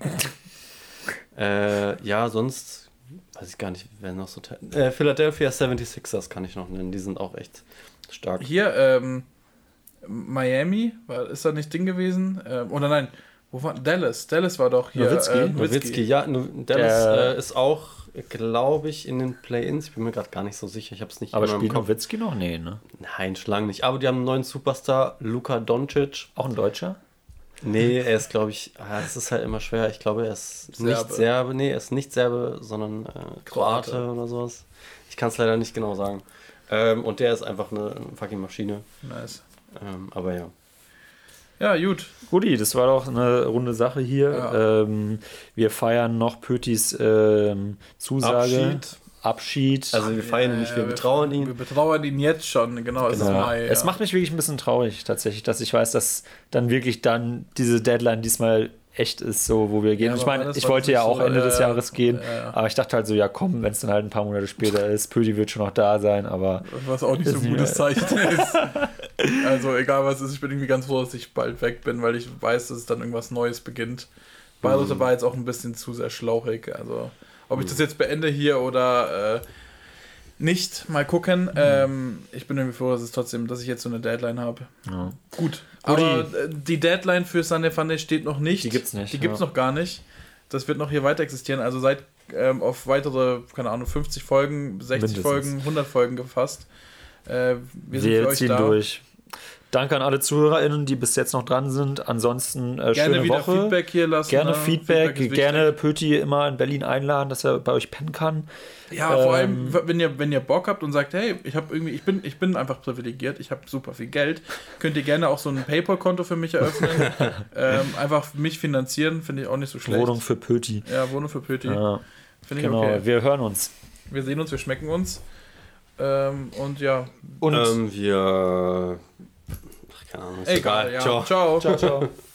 Äh, ja, sonst weiß ich gar nicht, wer noch so. Äh, Philadelphia 76ers kann ich noch nennen. Die sind auch echt stark. Hier, ähm, Miami, war, ist da nicht Ding gewesen? Ähm, oder nein, wo war Dallas? Dallas war doch hier. Nowitzki, äh, Nowitzki. Nowitzki ja. Dallas äh, ist auch, glaube ich, in den Play-Ins. Ich bin mir gerade gar nicht so sicher. Ich habe es nicht Aber spielt Nowitzki noch? Nee, ne? Nein, schlang nicht. Aber die haben einen neuen Superstar, Luka Doncic. Auch ein Deutscher? Nee, er ist, glaube ich, ah, es ist halt immer schwer. Ich glaube, er ist Serbe. nicht Serbe, nee, er ist nicht Serbe, sondern äh, Kroate. Kroate oder sowas. Ich kann es leider nicht genau sagen. Ähm, und der ist einfach eine fucking Maschine. Nice. Ähm, aber ja. Ja, gut. Guti, das war doch eine runde Sache hier. Ja. Ähm, wir feiern noch Pötis ähm, Zusage. Abschied. Abschied. Also wir feiern ihn nicht, wir betrauern ihn. Wir betrauern ihn jetzt schon, genau. Es, genau. Mai, es macht mich wirklich ein bisschen traurig tatsächlich, dass ich weiß, dass dann wirklich dann diese Deadline diesmal echt ist, so wo wir gehen. Ja, ich meine, ich wollte ja auch so, Ende äh, des Jahres gehen, ja. aber ich dachte halt so, ja komm, wenn es dann halt ein paar Monate später ist, Pödi wird schon noch da sein, aber... Was auch nicht so ein gutes Zeichen ist. Also egal was ist, ich bin irgendwie ganz froh, dass ich bald weg bin, weil ich weiß, dass es dann irgendwas Neues beginnt. Beides mhm. war jetzt auch ein bisschen zu sehr schlauchig, also... Ob ich das jetzt beende hier oder äh, nicht, mal gucken. Mhm. Ähm, ich bin irgendwie froh, dass, es trotzdem, dass ich jetzt so eine Deadline habe. Ja. Gut. Aber äh, die Deadline für Sunday Funday steht noch nicht. Die gibt's nicht. Die gibt's ja. noch gar nicht. Das wird noch hier weiter existieren. Also seid ähm, auf weitere, keine Ahnung, 50 Folgen, 60 Mindestens. Folgen, 100 Folgen gefasst. Äh, wir sind wir für euch ziehen da. durch. Danke an alle ZuhörerInnen, die bis jetzt noch dran sind. Ansonsten äh, gerne schöne wieder Woche. Feedback hier lassen. Gerne ne? Feedback, Feedback gerne Pöti immer in Berlin einladen, dass er bei euch pennen kann. Ja, ähm, vor allem, ähm, wenn ihr, wenn ihr Bock habt und sagt, hey, ich habe irgendwie, ich bin, ich bin einfach privilegiert, ich habe super viel Geld, könnt ihr gerne auch so ein PayPal-Konto für mich eröffnen. ähm, einfach mich finanzieren, finde ich auch nicht so schlecht. Wohnung für Pöti. Ja, Wohnung für Pöti. Ja. Finde ich genau, okay. wir hören uns. Wir sehen uns, wir schmecken uns. Ähm, und ja. Und ähm, wir. Keine Ahnung. Egal. egal. Ja. Ciao. Ciao. ciao, ciao.